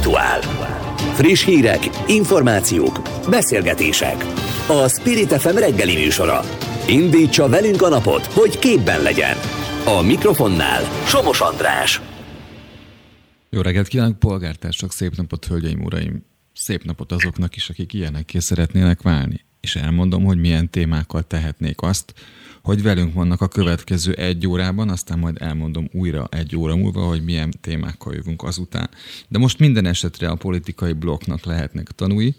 aktuál. Friss hírek, információk, beszélgetések. A Spirit FM reggeli műsora. Indítsa velünk a napot, hogy képben legyen. A mikrofonnál Somos András. Jó reggelt kívánok, polgártársak, szép napot, hölgyeim, uraim! Szép napot azoknak is, akik ilyenekké szeretnének válni. És elmondom, hogy milyen témákkal tehetnék azt, hogy velünk vannak a következő egy órában, aztán majd elmondom újra egy óra múlva, hogy milyen témákkal jövünk azután. De most minden esetre a politikai blokknak lehetnek tanúi.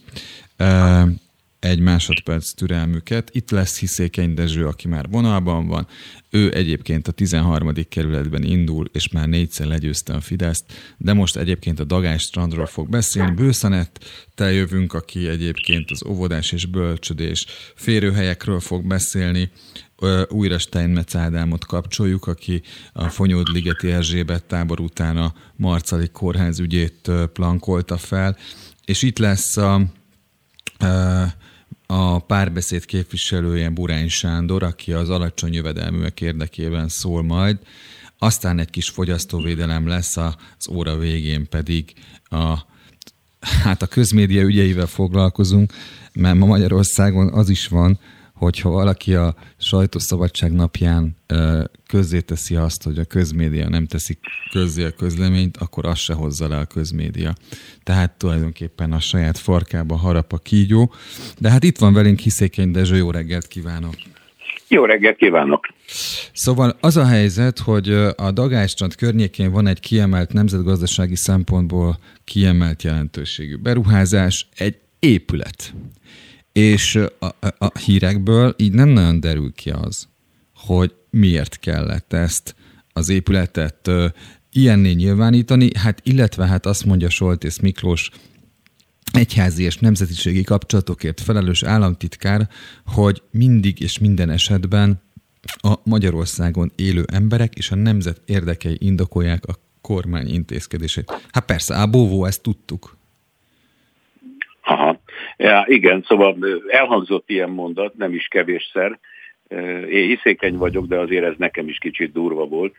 Egy másodperc türelmüket. Itt lesz Hiszékeny Dezső, aki már vonalban van. Ő egyébként a 13. kerületben indul, és már négyszer legyőzte a Fideszt, de most egyébként a Dagás strandról fog beszélni. Bőszanettel jövünk, aki egyébként az óvodás és bölcsödés férőhelyekről fog beszélni újra Steinmetz Ádámot kapcsoljuk, aki a Fonyód Ligeti Erzsébet tábor után a Marcali kórház ügyét plankolta fel, és itt lesz a, a párbeszéd képviselője Burány Sándor, aki az alacsony jövedelműek érdekében szól majd, aztán egy kis fogyasztóvédelem lesz, az óra végén pedig a, hát a közmédia ügyeivel foglalkozunk, mert ma Magyarországon az is van, hogyha valaki a sajtószabadság napján közzéteszi azt, hogy a közmédia nem teszik közzé a közleményt, akkor azt se hozza le a közmédia. Tehát tulajdonképpen a saját farkába harap a kígyó. De hát itt van velünk Hiszékeny Dezső, jó reggelt kívánok! Jó reggelt kívánok! Szóval az a helyzet, hogy a Dagástrand környékén van egy kiemelt nemzetgazdasági szempontból kiemelt jelentőségű beruházás, egy épület. És a, a, a hírekből így nem nagyon derül ki az, hogy miért kellett ezt az épületet uh, ilyenné nyilvánítani, hát illetve hát azt mondja Soltész Miklós, egyházi és nemzetiségi kapcsolatokért felelős államtitkár, hogy mindig és minden esetben a Magyarországon élő emberek és a nemzet érdekei indokolják a kormány intézkedését. Hát persze, a bóvó, ezt tudtuk. Ja, igen, szóval elhangzott ilyen mondat, nem is kevésszer. Én hiszékeny vagyok, de azért ez nekem is kicsit durva volt,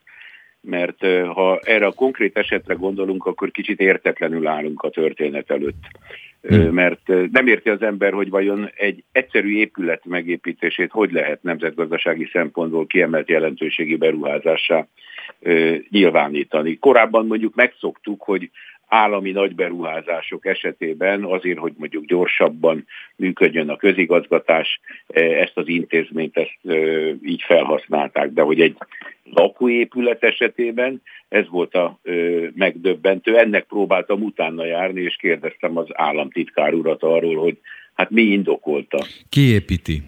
mert ha erre a konkrét esetre gondolunk, akkor kicsit értetlenül állunk a történet előtt. Hmm. Mert nem érti az ember, hogy vajon egy egyszerű épület megépítését hogy lehet nemzetgazdasági szempontból kiemelt jelentőségi beruházássá nyilvánítani. Korábban mondjuk megszoktuk, hogy állami nagyberuházások esetében azért, hogy mondjuk gyorsabban működjön a közigazgatás, e, ezt az intézményt ezt e, így felhasználták. De hogy egy lakóépület esetében ez volt a e, megdöbbentő. Ennek próbáltam utána járni, és kérdeztem az államtitkár urat arról, hogy hát mi indokolta. Ki építi?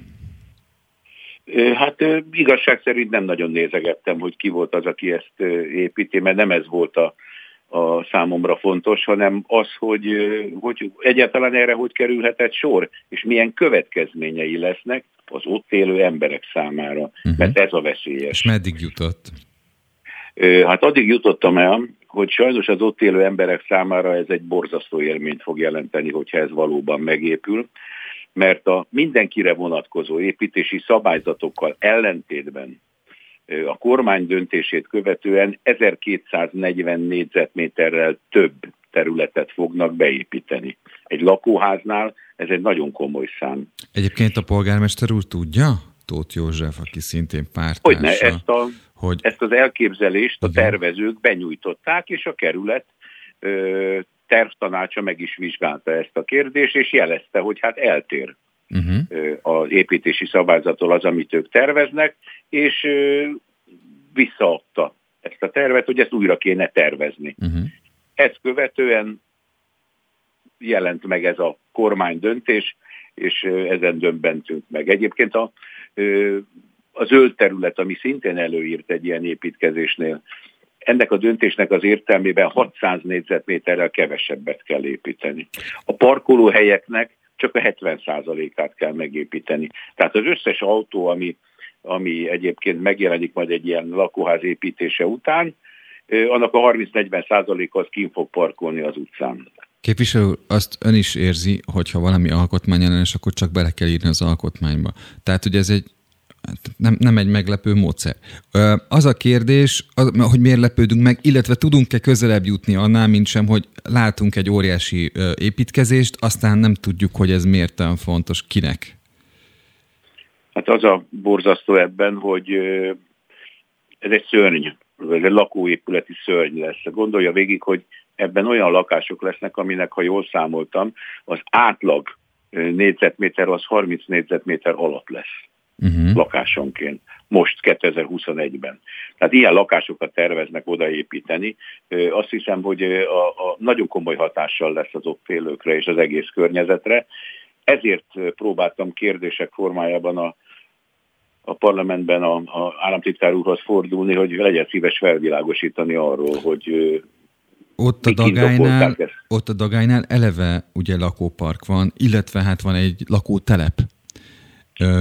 Hát igazság szerint nem nagyon nézegettem, hogy ki volt az, aki ezt építi, mert nem ez volt a a számomra fontos, hanem az, hogy, hogy egyáltalán erre hogy kerülhetett sor, és milyen következményei lesznek az ott élő emberek számára, uh-huh. mert ez a veszélyes. És meddig jutott? Hát addig jutottam el, hogy sajnos az ott élő emberek számára ez egy borzasztó élményt fog jelenteni, hogyha ez valóban megépül, mert a mindenkire vonatkozó építési szabályzatokkal ellentétben a kormány döntését követően 1240 négyzetméterrel több területet fognak beépíteni. Egy lakóháznál ez egy nagyon komoly szám. Egyébként a polgármester úr tudja, Tóth József, aki szintén pártársa, hogy ne, ezt, a, hogy... ezt az elképzelést a tervezők benyújtották, és a kerület ö, tervtanácsa meg is vizsgálta ezt a kérdést, és jelezte, hogy hát eltér uh-huh. az építési szabályzattól az, amit ők terveznek, és visszaadta ezt a tervet, hogy ezt újra kéne tervezni. Uh-huh. Ezt követően jelent meg ez a kormány döntés, és ezen döbbentünk meg. Egyébként a, a zöld terület, ami szintén előírt egy ilyen építkezésnél, ennek a döntésnek az értelmében 600 négyzetméterrel kevesebbet kell építeni. A parkolóhelyeknek csak a 70%-át kell megépíteni. Tehát az összes autó, ami, ami egyébként megjelenik majd egy ilyen lakóház építése után, annak a 30-40%-a az kín fog parkolni az utcán. Képviselő, azt ön is érzi, hogyha valami alkotmányellenes, akkor csak bele kell írni az alkotmányba. Tehát, hogy ez egy nem, nem egy meglepő módszer. Az a kérdés, az, hogy miért lepődünk meg, illetve tudunk-e közelebb jutni annál, mint sem, hogy látunk egy óriási építkezést, aztán nem tudjuk, hogy ez miért olyan fontos, kinek. Hát az a borzasztó ebben, hogy ez egy szörny, ez egy lakóépületi szörny lesz. Gondolja végig, hogy ebben olyan lakások lesznek, aminek, ha jól számoltam, az átlag négyzetméter az 30 négyzetméter alatt lesz uh-huh. lakásonként, most 2021-ben. Tehát ilyen lakásokat terveznek odaépíteni. Azt hiszem, hogy a, a nagyon komoly hatással lesz az ott félőkre és az egész környezetre. Ezért próbáltam kérdések formájában a, a parlamentben a, a államtitkár úrhoz fordulni, hogy legyen szíves felvilágosítani arról, hogy ott a, Dagálynál, ott a Dagálynál eleve ugye lakópark van, illetve hát van egy lakótelep.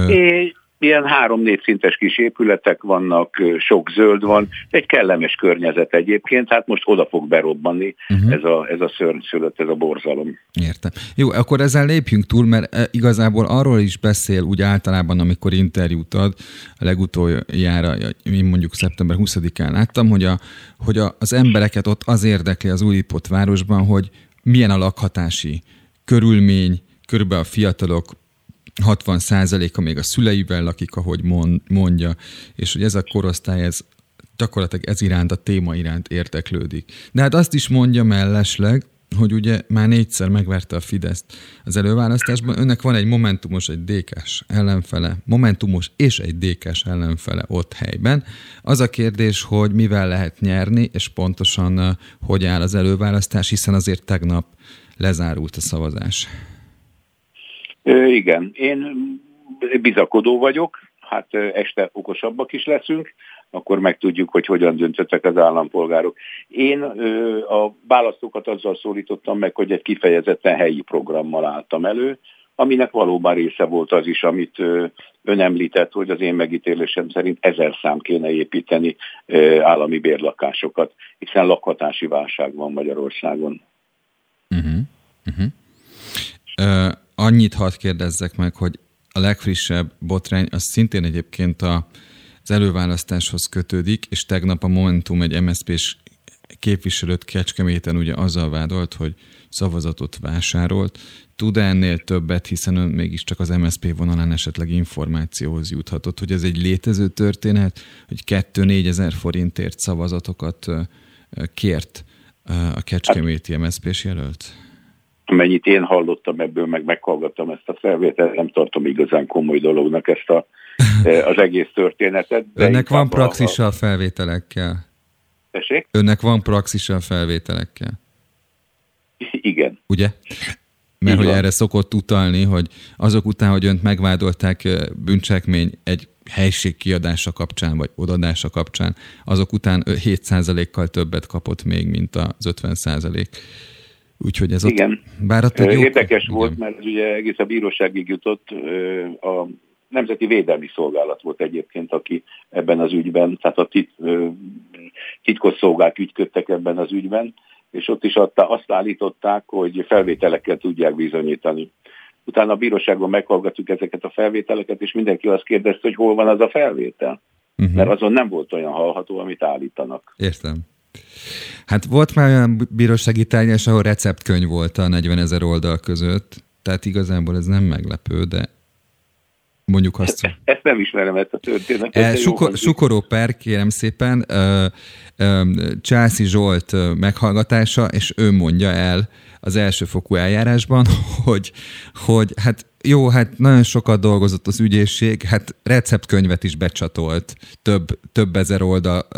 É, ilyen három-négy szintes kis épületek vannak, sok zöld van, egy kellemes környezet egyébként, hát most oda fog berobbanni uh-huh. ez, a, ez a szörnyszülött, ez a borzalom. Értem. Jó, akkor ezzel lépjünk túl, mert igazából arról is beszél úgy általában, amikor interjút ad, a legutoljára, én mondjuk szeptember 20-án láttam, hogy, a, hogy a, az embereket ott az érdekli az újipott városban, hogy milyen a lakhatási körülmény, körülbelül a fiatalok 60%-a még a szüleivel lakik, ahogy mondja, és hogy ez a korosztály, ez gyakorlatilag ez iránt, a téma iránt érteklődik. De hát azt is mondja mellesleg, hogy ugye már négyszer megverte a Fideszt az előválasztásban, önnek van egy momentumos, egy DK-s ellenfele, momentumos és egy DK-s ellenfele ott helyben. Az a kérdés, hogy mivel lehet nyerni, és pontosan hogy áll az előválasztás, hiszen azért tegnap lezárult a szavazás. Igen, én bizakodó vagyok, hát este okosabbak is leszünk, akkor megtudjuk, hogy hogyan döntöttek az állampolgárok. Én a választókat azzal szólítottam meg, hogy egy kifejezetten helyi programmal álltam elő, aminek valóban része volt az is, amit ön említett, hogy az én megítélésem szerint ezer szám kéne építeni állami bérlakásokat, hiszen lakhatási válság van Magyarországon. Uh-huh. Uh-huh. Uh annyit hadd kérdezzek meg, hogy a legfrissebb botrány az szintén egyébként a, az előválasztáshoz kötődik, és tegnap a Momentum egy MSZP-s képviselőt Kecskeméten ugye azzal vádolt, hogy szavazatot vásárolt. Tud ennél többet, hiszen ön mégiscsak az MSZP vonalán esetleg információhoz juthatott, hogy ez egy létező történet, hogy 2-4 ezer forintért szavazatokat kért a Kecskeméti MSZP-s jelölt? Amennyit én hallottam ebből, meg meghallgattam ezt a felvételt, nem tartom igazán komoly dolognak ezt a, e, az egész történetet. De Önnek van praxisa a felvételekkel? Tessék? Önnek van praxisa a felvételekkel? Igen. Ugye? Mert hogy erre szokott utalni, hogy azok után, hogy önt megvádolták e, bűncselekmény egy helység kiadása kapcsán, vagy odadása kapcsán, azok után 7%-kal többet kapott még, mint az 50%. Úgyhogy ez Igen. ott várat egy jó... Érdekes Igen. volt, mert ugye egész a bíróságig jutott a Nemzeti Védelmi Szolgálat volt egyébként, aki ebben az ügyben, tehát a tit, titkos szolgák ügyködtek ebben az ügyben, és ott is adta, azt állították, hogy felvételekkel tudják bizonyítani. Utána a bíróságon meghallgattuk ezeket a felvételeket, és mindenki azt kérdezte, hogy hol van az a felvétel. Uh-huh. Mert azon nem volt olyan hallható, amit állítanak. Értem. Hát volt már olyan bírósági tárgyás, ahol receptkönyv volt a 40 ezer oldal között, tehát igazából ez nem meglepő, de mondjuk azt... Ezt, nem ismerem, ezt a történetet. E, suko, sukoró per, kérem szépen, ö, ö, Császi Zsolt meghallgatása, és ő mondja el az elsőfokú eljárásban, hogy, hogy hát jó, hát nagyon sokat dolgozott az ügyészség, hát receptkönyvet is becsatolt, több, több ezer oldal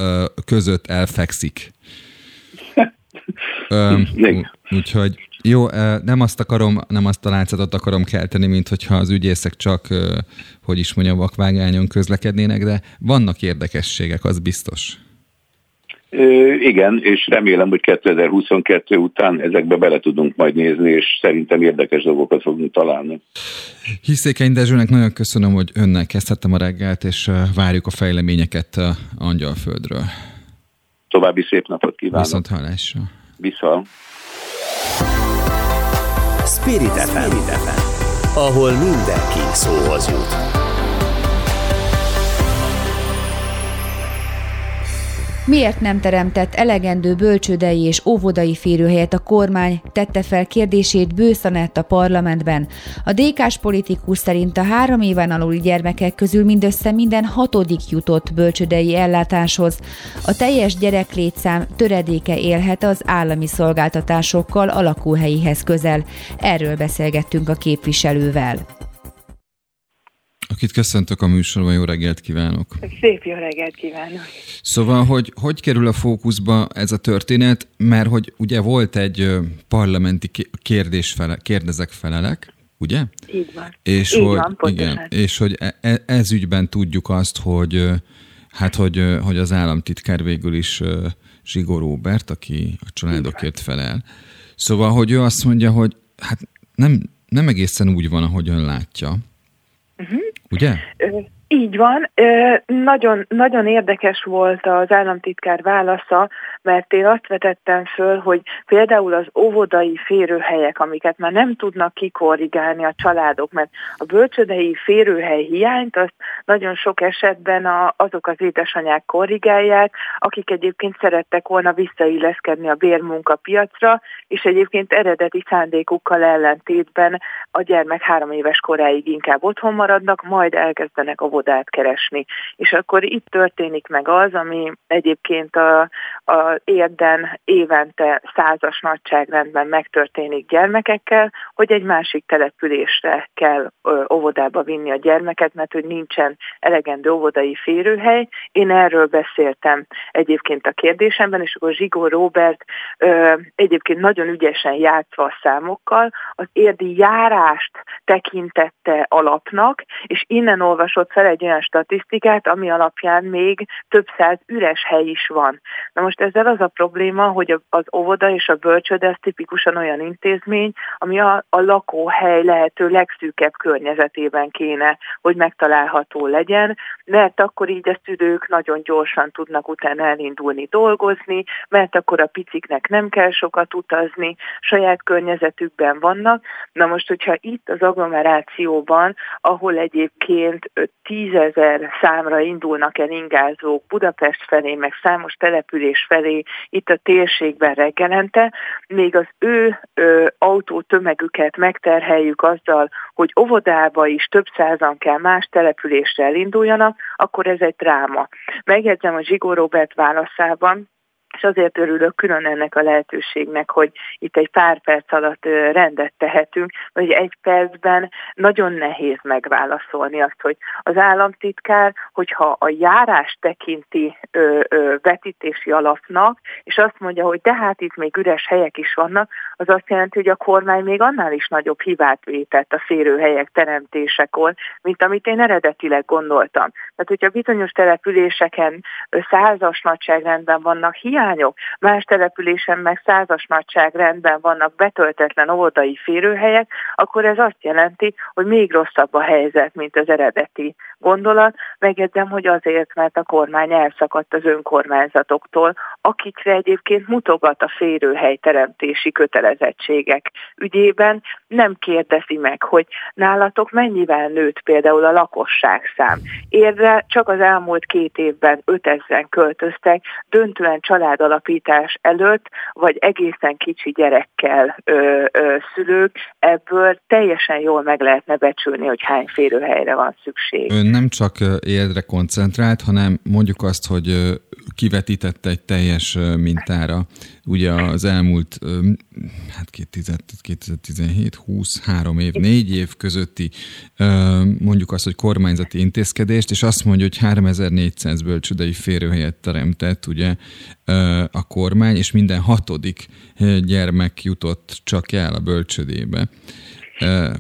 között elfekszik. Öm, úgyhogy jó, nem azt akarom, nem azt a látszatot akarom kelteni, mint hogyha az ügyészek csak, hogy is mondjam, vakvágányon közlekednének, de vannak érdekességek, az biztos. Igen, és remélem, hogy 2022 után ezekbe bele tudunk majd nézni, és szerintem érdekes dolgokat fogunk találni. Hiszékeny Dezsőnek nagyon köszönöm, hogy önnel kezdhettem a reggelt, és várjuk a fejleményeket Angyalföldről. További szép napot kívánok. Viszont hallásra. Viszont. Spirit FM, ahol mindenki szóhoz jut. Miért nem teremtett elegendő bölcsődei és óvodai férőhelyet a kormány, tette fel kérdését Bőszanett a parlamentben. A DK-s politikus szerint a három éven aluli gyermekek közül mindössze minden hatodik jutott bölcsődei ellátáshoz. A teljes gyereklétszám töredéke élhet az állami szolgáltatásokkal a lakóhelyihez közel. Erről beszélgettünk a képviselővel akit köszöntök a műsorban, jó reggelt kívánok! Szép jó reggelt kívánok! Szóval, hogy hogy kerül a fókuszba ez a történet, mert hogy ugye volt egy parlamenti kérdés fele, kérdezek felelek, ugye? Így van. És Így hogy, van, igen, és hogy e, e, ez ügyben tudjuk azt, hogy hát, hogy, hogy az államtitkár végül is Zsigó Róbert, aki a családokért felel. Szóval, hogy ő azt mondja, hogy hát nem, nem egészen úgy van, ahogy ön látja. Ugye? Így van. Nagyon, nagyon érdekes volt az államtitkár válasza, mert én azt vetettem föl, hogy például az óvodai férőhelyek, amiket már nem tudnak kikorrigálni a családok, mert a bölcsödei férőhely hiányt azt nagyon sok esetben a, azok az édesanyák korrigálják, akik egyébként szerettek volna visszailleszkedni a bérmunkapiacra, és egyébként eredeti szándékukkal ellentétben a gyermek három éves koráig inkább otthon maradnak, majd elkezdenek óvodát keresni. És akkor itt történik meg az, ami egyébként a, a érden évente százas nagyságrendben megtörténik gyermekekkel, hogy egy másik településre kell óvodába vinni a gyermeket, mert hogy nincsen elegendő óvodai férőhely. Én erről beszéltem egyébként a kérdésemben, és akkor Zsigó Robert egyébként nagyon ügyesen játszva a számokkal, az érdi járást tekintette alapnak, és innen olvasott fel egy olyan statisztikát, ami alapján még több száz üres hely is van. Na most ezzel az a probléma, hogy az óvoda és a bölcsöde ez tipikusan olyan intézmény, ami a, a lakóhely lehető legszűkebb környezetében kéne, hogy megtalálható legyen, mert akkor így a szülők nagyon gyorsan tudnak utána elindulni dolgozni, mert akkor a piciknek nem kell sokat utazni, saját környezetükben vannak. Na most, hogyha itt az agglomerációban, ahol egyébként tízezer számra indulnak el ingázók Budapest felé, meg számos település felé itt a térségben reggelente, még az ő ö, autó tömegüket megterheljük azzal, hogy óvodába is több százan kell más településre elinduljanak, akkor ez egy dráma. Megjegyzem a Zsigó Robert válaszában, és azért örülök külön ennek a lehetőségnek, hogy itt egy pár perc alatt rendet tehetünk, hogy egy percben nagyon nehéz megválaszolni azt, hogy az államtitkár, hogyha a járás tekinti ö, ö, vetítési alapnak, és azt mondja, hogy de hát itt még üres helyek is vannak, az azt jelenti, hogy a kormány még annál is nagyobb hibát vétett a férőhelyek teremtésekor, mint amit én eredetileg gondoltam. Tehát, hogyha bizonyos településeken százas nagyságrendben vannak hiány, hiányok, más településen meg százas nagyságrendben vannak betöltetlen óvodai férőhelyek, akkor ez azt jelenti, hogy még rosszabb a helyzet, mint az eredeti gondolat. Megjegyzem, hogy azért, mert a kormány elszakadt az önkormányzatoktól, akikre egyébként mutogat a férőhely teremtési kötelezettségek ügyében, nem kérdezi meg, hogy nálatok mennyivel nőtt például a lakosságszám. Érve csak az elmúlt két évben 5000 költöztek, döntően családalapítás előtt, vagy egészen kicsi gyerekkel ö, ö, szülők, ebből teljesen jól meg lehetne becsülni, hogy hány férőhelyre van szükség. Ön nem csak érdre koncentrált, hanem mondjuk azt, hogy kivetítette egy teljes mintára ugye az elmúlt hát 2017, 20, 3 év, 4 év közötti mondjuk azt, hogy kormányzati intézkedést, és azt mondja, hogy 3400 bölcsödei férőhelyet teremtett ugye a kormány, és minden hatodik gyermek jutott csak el a bölcsödébe. Uh,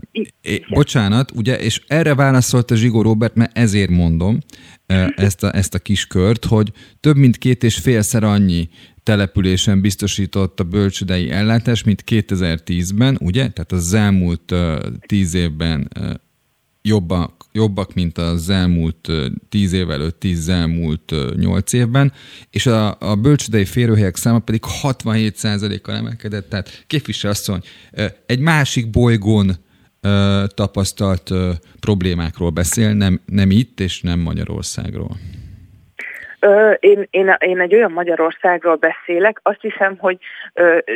bocsánat, ugye, és erre válaszolt a Zsigó Robert, mert ezért mondom ezt, a, ezt a kis kört, hogy több mint két és félszer annyi településen biztosított a bölcsödei ellátás, mint 2010-ben, ugye? Tehát az elmúlt tíz évben uh, jobbak, jobbak, mint az elmúlt tíz év előtt, tíz elmúlt nyolc évben, és a, a bölcsödei férőhelyek száma pedig 67%-kal emelkedett, tehát képvisel asszony, egy másik bolygón tapasztalt problémákról beszél, nem, nem itt és nem Magyarországról. Én, én, én egy olyan Magyarországról beszélek, azt hiszem, hogy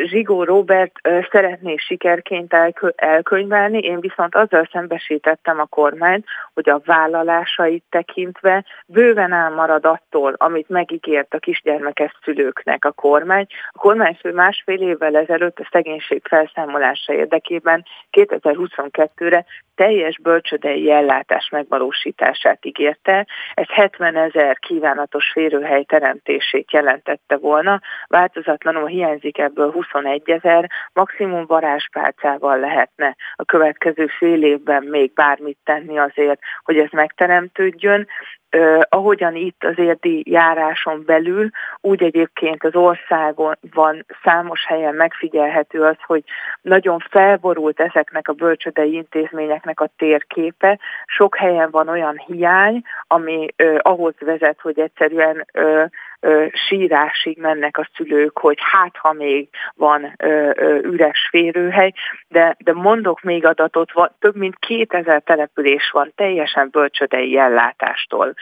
Zsigó Robert szeretné sikerként elkönyvelni, én viszont azzal szembesítettem a kormányt, hogy a vállalásait tekintve bőven elmarad attól, amit megígért a kisgyermekes szülőknek a kormány. A kormányfő másfél évvel ezelőtt a szegénység felszámolása érdekében 2022-re teljes bölcsödei ellátás megvalósítását ígérte. Ez 70 ezer kívánatos férőhely teremtését jelentette volna. Változatlanul hiányzik ebből 21 ezer, maximum varázspálcával lehetne a következő fél évben még bármit tenni azért, hogy ez megteremtődjön eh, ahogyan itt az érdi járáson belül, úgy egyébként az országon van számos helyen megfigyelhető az, hogy nagyon felborult ezeknek a bölcsödei intézményeknek a térképe. Sok helyen van olyan hiány, ami eh, ahhoz vezet, hogy egyszerűen eh, sírásig mennek a szülők, hogy hát ha még van üres férőhely, de, de mondok még adatot, van, több mint 2000 település van teljesen bölcsödei ellátástól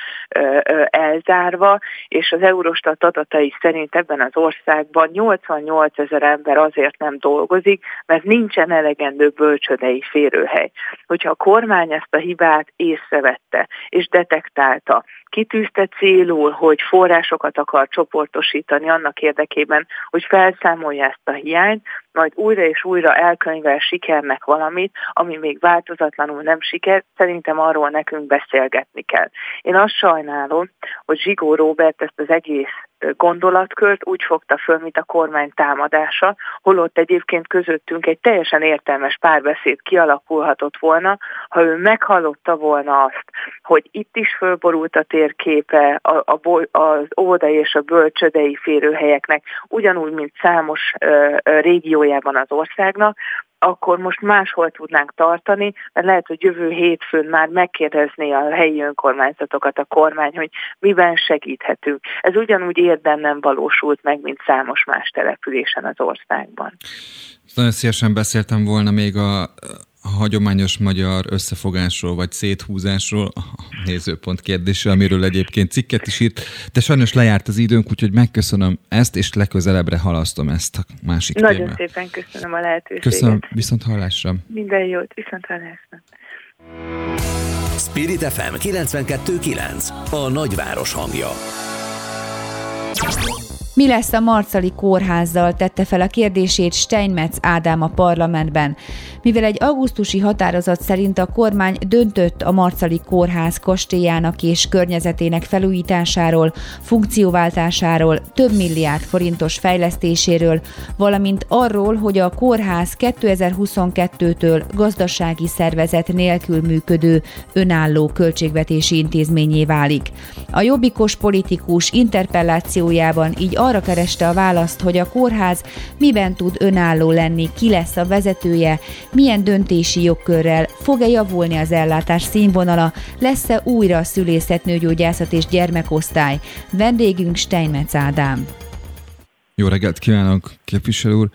elzárva, és az Eurostat adatai szerint ebben az országban 88 ezer ember azért nem dolgozik, mert nincsen elegendő bölcsödei férőhely. Hogyha a kormány ezt a hibát észrevette és detektálta, kitűzte célul, hogy forrásokat akar csoportosítani annak érdekében, hogy felszámolja ezt a hiányt, majd újra és újra elkönyvel sikernek valamit, ami még változatlanul nem siker, szerintem arról nekünk beszélgetni kell. Én azt sajnálom, hogy Zsigó Robert ezt az egész gondolatkört úgy fogta föl, mint a kormány támadása, holott egyébként közöttünk egy teljesen értelmes párbeszéd kialakulhatott volna, ha ő meghallotta volna azt, hogy itt is fölborult a térképe a, a, az óvodai és a bölcsödei férőhelyeknek, ugyanúgy, mint számos ö, régiójában az országnak, akkor most máshol tudnánk tartani, mert lehet, hogy jövő hétfőn már megkérdezné a helyi önkormányzatokat a kormány, hogy miben segíthetünk. Ez ugyanúgy érden nem valósult meg, mint számos más településen az országban. Nagyon szívesen beszéltem volna még a hagyományos magyar összefogásról, vagy széthúzásról, a nézőpont kérdése, amiről egyébként cikket is írt, de sajnos lejárt az időnk, úgyhogy megköszönöm ezt, és legközelebbre halasztom ezt a másik Nagyon témát. szépen köszönöm a lehetőséget. Köszönöm, viszont hallásra. Minden jót, viszont hallásra. Spirit FM 92.9 A nagyváros hangja. Mi lesz a Marcali kórházzal, tette fel a kérdését Steinmetz Ádám a parlamentben. Mivel egy augusztusi határozat szerint a kormány döntött a Marcali kórház kastélyának és környezetének felújításáról, funkcióváltásáról, több milliárd forintos fejlesztéséről, valamint arról, hogy a kórház 2022-től gazdasági szervezet nélkül működő önálló költségvetési intézményé válik. A jobbikos politikus interpellációjában így arra kereste a választ, hogy a kórház miben tud önálló lenni, ki lesz a vezetője, milyen döntési jogkörrel, fog-e javulni az ellátás színvonala, lesz-e újra a szülészet, nőgyógyászat és gyermekosztály. Vendégünk Steinmetz Ádám. Jó reggelt kívánok, képviselő úr!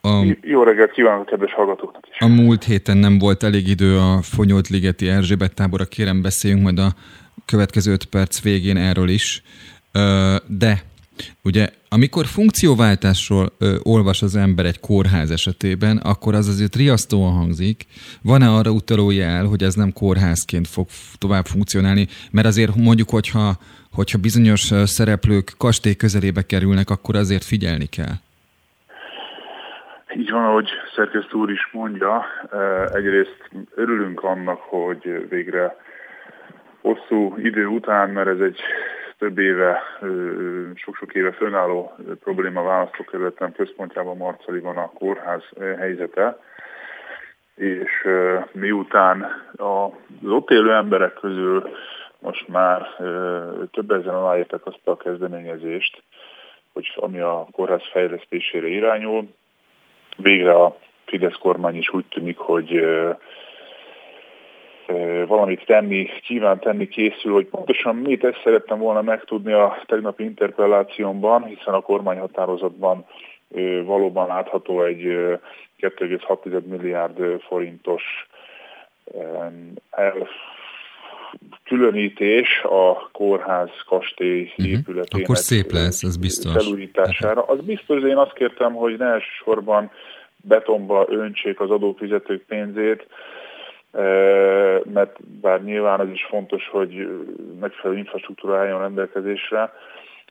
A, Jó reggelt kívánok kedves hallgatóknak is! A múlt héten nem volt elég idő a Fonyót-ligeti Erzsébet tábora, kérem beszéljünk majd a következő öt perc végén erről is. De Ugye, amikor funkcióváltásról ö, olvas az ember egy kórház esetében, akkor az azért riasztóan hangzik. Van-e arra utaló jel, hogy ez nem kórházként fog tovább funkcionálni? Mert azért mondjuk, hogyha, hogyha bizonyos szereplők kastély közelébe kerülnek, akkor azért figyelni kell. Így van, ahogy szerkesztő úr is mondja, egyrészt örülünk annak, hogy végre hosszú idő után, mert ez egy több éve, sok-sok éve fönnálló probléma választókerületem központjában Marcaliban a kórház helyzete, és miután az ott élő emberek közül most már több ezen aláírtak azt a kezdeményezést, hogy ami a kórház fejlesztésére irányul, végre a Fidesz kormány is úgy tűnik, hogy valamit tenni, kíván tenni, készül, hogy pontosan mit ezt szerettem volna megtudni a tegnapi interpellációmban, hiszen a kormányhatározatban valóban látható egy 2,6 milliárd forintos különítés a kórház kastély uh-huh. épületének Akkor szép lesz, ez biztos. felújítására. Az biztos, hogy én azt kértem, hogy ne elsősorban betonba öntsék az adófizetők pénzét, mert bár nyilván az is fontos, hogy megfelelő infrastruktúra álljon rendelkezésre,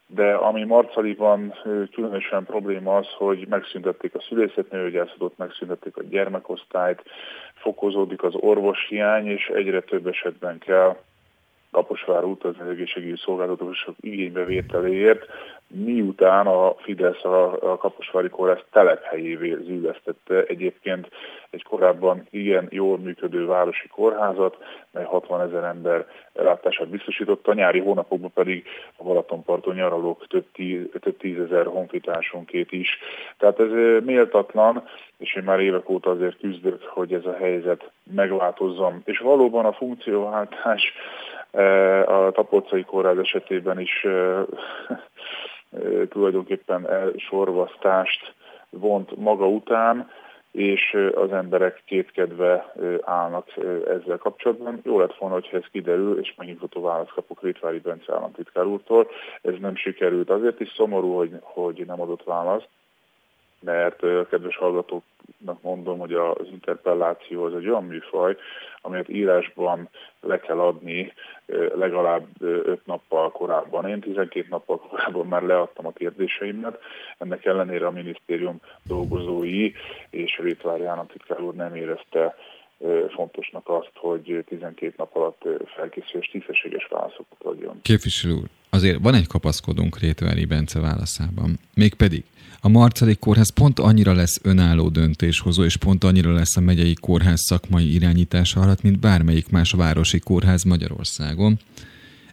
de ami Marcaliban különösen probléma az, hogy megszüntették a szülészetnőgyászatot, megszüntették a gyermekosztályt, fokozódik az orvoshiány, és egyre több esetben kell Kaposvár út az egészségügyi szolgáltatások igénybevételéért, miután a Fidesz a, Kaposvári Kórház telephelyévé zűlesztette egyébként egy korábban igen jól működő városi kórházat, mely 60 ezer ember ellátását biztosította, a nyári hónapokban pedig a Balatonparton nyaralók több, tíz, több tízezer honfitársunkét is. Tehát ez méltatlan, és én már évek óta azért küzdök, hogy ez a helyzet megváltozzon. És valóban a funkcióváltás a Tapolcai kórház esetében is tulajdonképpen sorvasztást vont maga után, és az emberek kétkedve állnak ezzel kapcsolatban. Jó lett volna, hogyha ez kiderül, és megnyugtató választ kapok Rétvári Bence államtitkár úrtól. Ez nem sikerült. Azért is szomorú, hogy, hogy nem adott választ, mert a kedves hallgatóknak mondom, hogy az interpelláció az egy olyan műfaj, amelyet írásban le kell adni legalább öt nappal korábban. Én 12 nappal korábban már leadtam a kérdéseimet, ennek ellenére a minisztérium dolgozói és Rétvári államtitkár úr nem érezte fontosnak azt, hogy 12 nap alatt felkészül és tisztességes válaszokat adjon. Képviselő úr, azért van egy kapaszkodónk Rétvári Bence válaszában. Mégpedig a Marcadik Kórház pont annyira lesz önálló döntéshozó, és pont annyira lesz a megyei kórház szakmai irányítása alatt, mint bármelyik más városi kórház Magyarországon.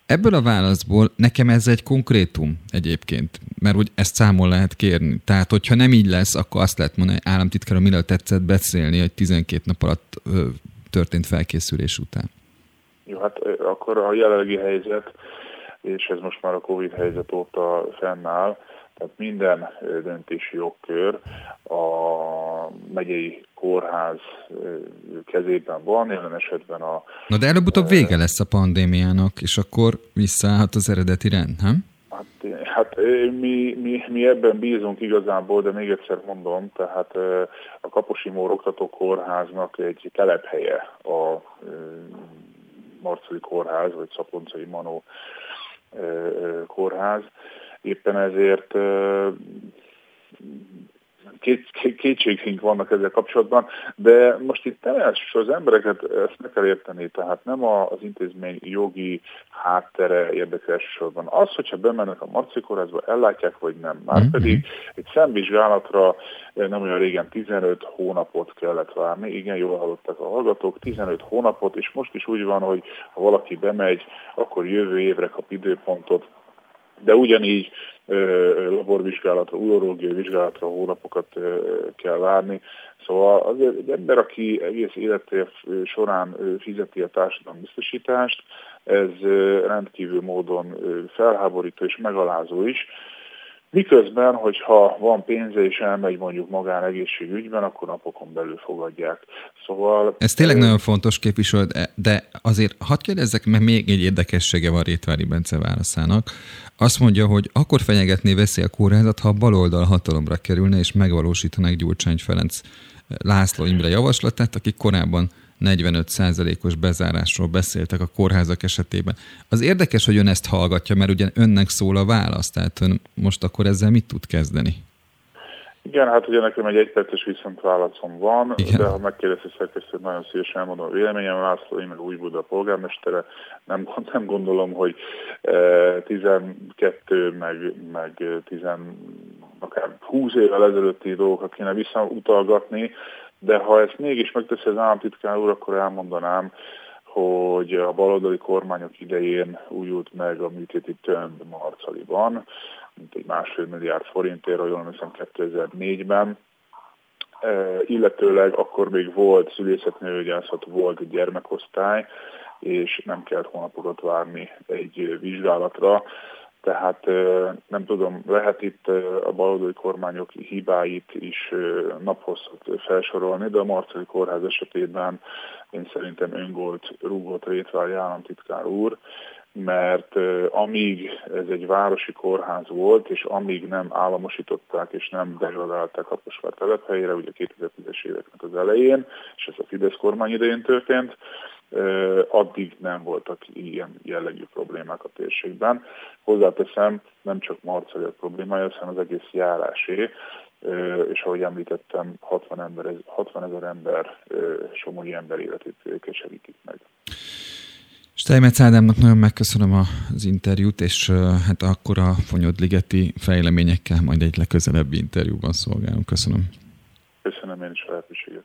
Ebből a válaszból nekem ez egy konkrétum egyébként, mert úgy ezt számon lehet kérni. Tehát, hogyha nem így lesz, akkor azt lehet mondani, hogy államtitkára miről tetszett beszélni egy 12 nap alatt ö, történt felkészülés után. Jó, hát akkor a jelenlegi helyzet, és ez most már a Covid helyzet óta fennáll, tehát minden döntési jogkör a megyei kórház kezében van, jelen esetben a... Na de előbb-utóbb vége lesz a pandémiának, és akkor visszaállhat az eredeti rend, nem? Hát, hát mi, mi, mi ebben bízunk igazából, de még egyszer mondom, tehát a Kaposi Mór Oktató Kórháznak egy telephelye a Marcali Kórház, vagy Szaponcai Manó Kórház, Éppen ezért két, kétségeink vannak ezzel kapcsolatban, de most itt teljes az embereket ezt meg kell érteni, tehát nem az intézmény jogi háttere érdekel elsősorban. Az, hogyha bemennek a marcikorázba, ellátják, vagy nem. Már mm-hmm. pedig egy szemvizsgálatra nem olyan régen 15 hónapot kellett várni, igen, jól hallottak a hallgatók, 15 hónapot, és most is úgy van, hogy ha valaki bemegy, akkor jövő évre kap időpontot, de ugyanígy laborvizsgálatra, urológiai vizsgálatra hónapokat kell várni. Szóval azért egy ember, aki egész élete során fizeti a társadalombiztosítást, ez rendkívül módon felháborító és megalázó is, Miközben, hogyha van pénze és elmegy mondjuk magánegészségügyben, akkor napokon belül fogadják. Szóval... Ez tényleg ö... nagyon fontos képviselő, de azért hadd kérdezzek, mert még egy érdekessége van Rétvári Bence válaszának. Azt mondja, hogy akkor fenyegetné veszély a kórházat, ha a baloldal hatalomra kerülne és megvalósítanák Gyurcsány Ferenc László Imre javaslatát, akik korábban 45%-os bezárásról beszéltek a kórházak esetében. Az érdekes, hogy ön ezt hallgatja, mert ugye önnek szól a válasz, tehát ön most akkor ezzel mit tud kezdeni? Igen, hát ugye nekem egy egyperces viszont válaszom van, Igen. de ha megkérdezi szerkesztőt, nagyon szívesen elmondom a véleményem. László, én meg új Buda polgármestere, nem, nem gondolom, hogy eh, 12 meg, meg 10, akár 20 évvel ezelőtti dolgokat kéne visszautalgatni, de ha ezt mégis megteszi az államtitkár úr, akkor elmondanám, hogy a baloldali kormányok idején újult meg a műtéti tömb Marcaliban, mint egy másfél milliárd forintért, jól emlékszem 2004-ben, e, illetőleg akkor még volt szülészetnőgyászat, volt gyermekosztály, és nem kellett hónapokat várni egy vizsgálatra. Tehát nem tudom, lehet itt a baloldali kormányok hibáit is naphosszat felsorolni, de a Marceli Kórház esetében én szerintem öngolt rúgott Rétvári államtitkár úr, mert amíg ez egy városi kórház volt, és amíg nem államosították és nem degradálták Kaposvár telephelyére, ugye 2010-es éveknek az elején, és ez a Fidesz kormány idején történt, addig nem voltak ilyen jellegű problémák a térségben. Hozzáteszem, nem csak Marcelia problémája, hanem az egész járásé, és ahogy említettem, 60, ember, 60 ezer ember, somogyi ember életét keserítik meg. Steinmetz Ádámnak nagyon megköszönöm az interjút, és hát akkor a Fonyodligeti fejleményekkel majd egy legközelebbi interjúban szolgálunk. Köszönöm. Köszönöm én is a lehetőséget.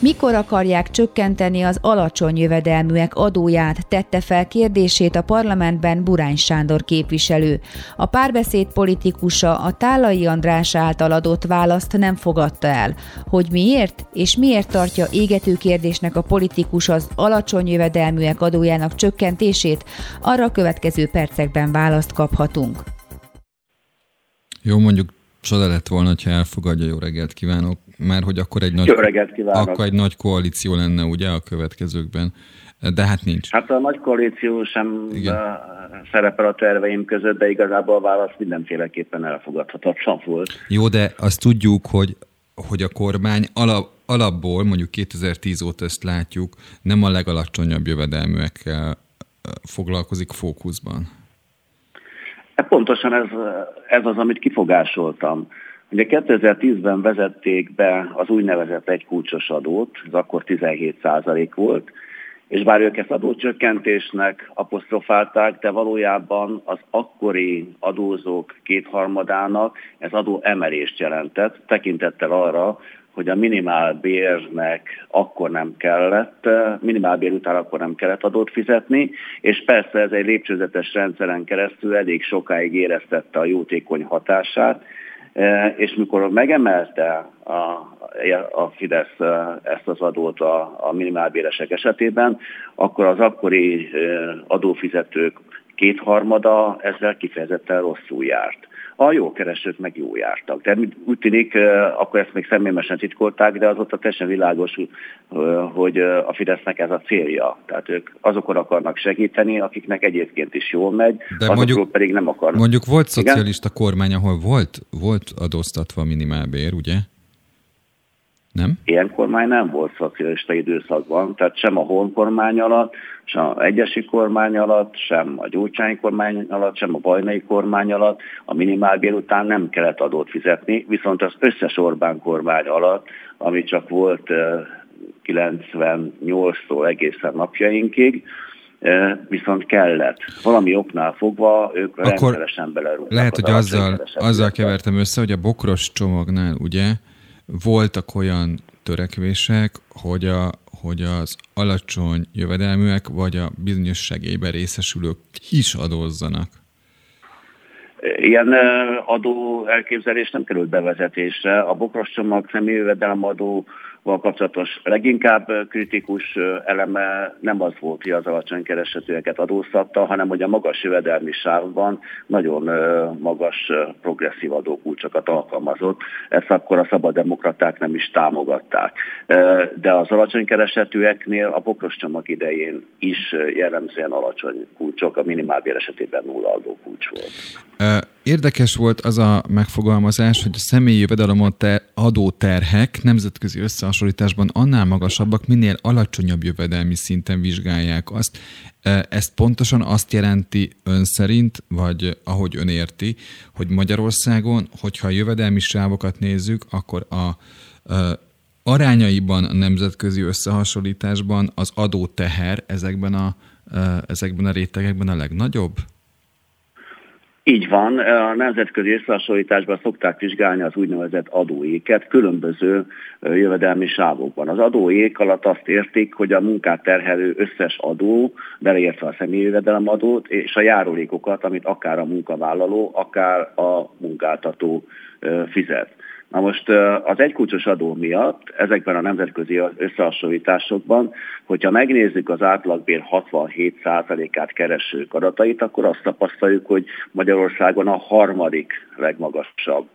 Mikor akarják csökkenteni az alacsony jövedelműek adóját, tette fel kérdését a parlamentben Burány Sándor képviselő. A párbeszéd politikusa a Tálai András által adott választ nem fogadta el. Hogy miért, és miért tartja égető kérdésnek a politikus az alacsony jövedelműek adójának csökkentését, arra a következő percekben választ kaphatunk. Jó, mondjuk csoda lett volna, ha elfogadja, jó reggelt kívánok, mert hogy akkor egy nagy, akkor egy nagy koalíció lenne ugye a következőkben. De hát nincs. Hát a nagy koalíció sem Igen. szerepel a terveim között, de igazából a válasz mindenféleképpen elfogadhatatlan volt. Jó, de azt tudjuk, hogy, hogy a kormány alap, alapból, mondjuk 2010 óta ezt látjuk, nem a legalacsonyabb jövedelműekkel foglalkozik fókuszban. Hát pontosan ez, ez az, amit kifogásoltam. Ugye 2010-ben vezették be az úgynevezett egykulcsos adót, ez akkor 17 volt, és bár ők ezt adócsökkentésnek apostrofálták, de valójában az akkori adózók kétharmadának ez adó emelést jelentett, tekintettel arra, hogy a minimálbérnek akkor nem kellett, minimálbér után akkor nem kellett adót fizetni, és persze ez egy lépcsőzetes rendszeren keresztül elég sokáig éreztette a jótékony hatását, és mikor megemelte a, a Fidesz ezt az adót a, a minimálbéresek esetében, akkor az akkori e, adófizetők kétharmada ezzel kifejezetten rosszul járt a jó keresők meg jó jártak. Tehát úgy tűnik, akkor ezt még személyesen titkolták, de az ott a teljesen világos, hogy a Fidesznek ez a célja. Tehát ők azokon akarnak segíteni, akiknek egyébként is jól megy, de mondjuk, pedig nem akarnak. Mondjuk volt szocialista Igen? kormány, ahol volt, volt adóztatva minimálbér, ugye? Nem? Ilyen kormány nem volt szocialista időszakban, tehát sem a Hon kormány alatt, sem a Egyesi kormány alatt, sem a Gyurcsány kormány alatt, sem a Bajnai kormány alatt a minimálbér után nem kellett adót fizetni, viszont az összes Orbán kormány alatt, ami csak volt 98-tól egészen napjainkig, viszont kellett. Valami oknál fogva ők Akkor rendszeresen belerúgtak. Lehet, hogy azzal, azzal kevertem össze, hogy a bokros csomagnál ugye voltak olyan törekvések, hogy, a, hogy az alacsony jövedelműek vagy a bizonyos segélyben részesülők is adózzanak. Ilyen adó elképzelés nem került bevezetésre. A bokros csomag személyjövedelemadó kapcsolatos leginkább kritikus eleme nem az volt, hogy az alacsony keresetőeket adóztatta, hanem hogy a magas jövedelmi sávban nagyon magas progresszív adókulcsokat alkalmazott. Ezt akkor a szabaddemokraták nem is támogatták. De az alacsony keresetőeknél a bokros csomag idején is jellemzően alacsony kulcsok, a minimálbér esetében nulla adókulcs volt. Érdekes volt az a megfogalmazás, hogy a személyi jövedelem adóterhek nemzetközi összehasonlításban annál magasabbak, minél alacsonyabb jövedelmi szinten vizsgálják azt. Ezt pontosan azt jelenti ön szerint, vagy ahogy ön érti, hogy Magyarországon, hogyha a jövedelmi sávokat nézzük, akkor a, a arányaiban a nemzetközi összehasonlításban az adóteher ezekben a, ezekben a rétegekben a legnagyobb? Így van, a nemzetközi összehasonlításban szokták vizsgálni az úgynevezett adóéket különböző jövedelmi sávokban. Az adóék alatt azt értik, hogy a munkát terhelő összes adó, beleértve a személyi jövedelemadót, és a járulékokat, amit akár a munkavállaló, akár a munkáltató fizet. Na most az egykulcsos adó miatt ezekben a nemzetközi összehasonlításokban, hogyha megnézzük az átlagbér 67%-át keresők adatait, akkor azt tapasztaljuk, hogy Magyarországon a harmadik legmagasabb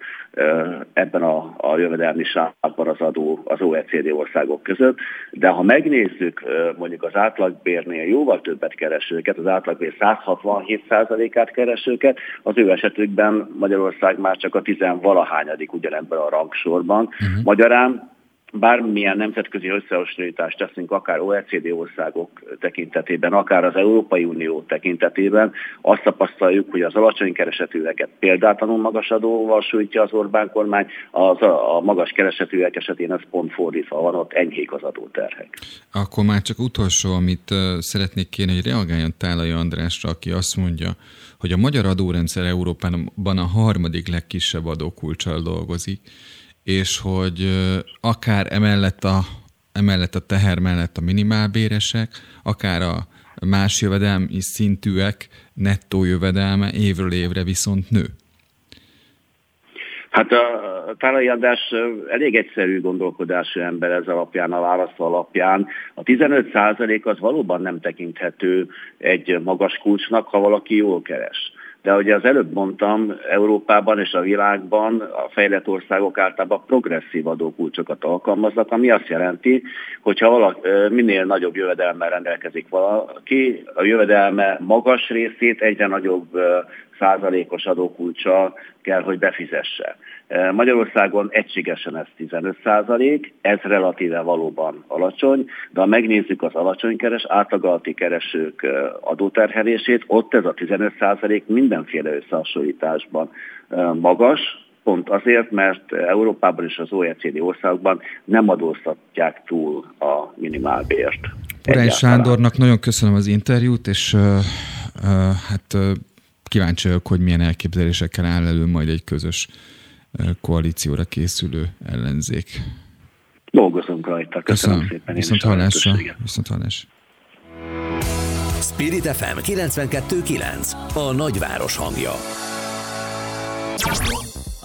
ebben a, a jövedelmi sávban az adó az OECD országok között, de ha megnézzük mondjuk az átlagbérnél jóval többet keresőket, az átlagbér 167%-át keresőket, az ő esetükben Magyarország már csak a tizenvalahányadik ugyanebben a rangsorban. Uh-huh. Magyarán bármilyen nemzetközi összehasonlítást teszünk, akár OECD országok tekintetében, akár az Európai Unió tekintetében, azt tapasztaljuk, hogy az alacsony keresetűeket példátlanul magas adóval sújtja az Orbán kormány, az a, a magas keresetűek esetén ez pont fordítva van, ott enyhék az adóterhek. Akkor már csak utolsó, amit szeretnék kérni, hogy reagáljon Tálai Andrásra, aki azt mondja, hogy a magyar adórendszer Európában a harmadik legkisebb adókulcsal dolgozik, és hogy akár emellett a, emellett a teher mellett a minimálbéresek, akár a más jövedelmi szintűek nettó jövedelme évről évre viszont nő. Hát a Tálai András elég egyszerű gondolkodású ember ez alapján, a válasz alapján. A 15% az valóban nem tekinthető egy magas kulcsnak, ha valaki jól keres de ahogy az előbb mondtam, Európában és a világban a fejlett országok általában progresszív adókulcsokat alkalmaznak, ami azt jelenti, hogyha valaki, minél nagyobb jövedelmmel rendelkezik valaki, a jövedelme magas részét egyre nagyobb százalékos adókulcsa kell, hogy befizesse. E, Magyarországon egységesen ez 15 százalék, ez relatíve valóban alacsony, de ha megnézzük az alacsony keres, átlagalti keresők e, adóterhelését, ott ez a 15 százalék mindenféle összehasonlításban e, magas, pont azért, mert Európában és az OECD országokban nem adóztatják túl a minimálbért. Urány Sándornak nagyon köszönöm az interjút, és uh, uh, hát uh, kíváncsi vagyok, hogy milyen elképzelésekkel áll elő majd egy közös koalícióra készülő ellenzék. Dolgozunk rajta. Köszönöm, Köszönöm szépen. Viszont hallásra. Viszont. Spirit FM 92.9 A nagyváros hangja.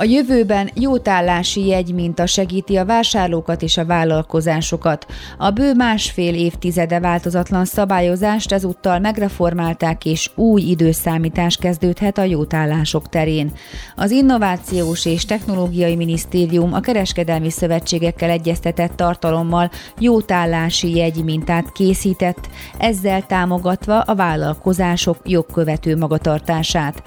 A jövőben jótállási jegyminta segíti a vásárlókat és a vállalkozásokat. A bő másfél évtizede változatlan szabályozást ezúttal megreformálták, és új időszámítás kezdődhet a jótállások terén. Az Innovációs és Technológiai Minisztérium a kereskedelmi szövetségekkel egyeztetett tartalommal jótállási jegymintát készített, ezzel támogatva a vállalkozások jogkövető magatartását.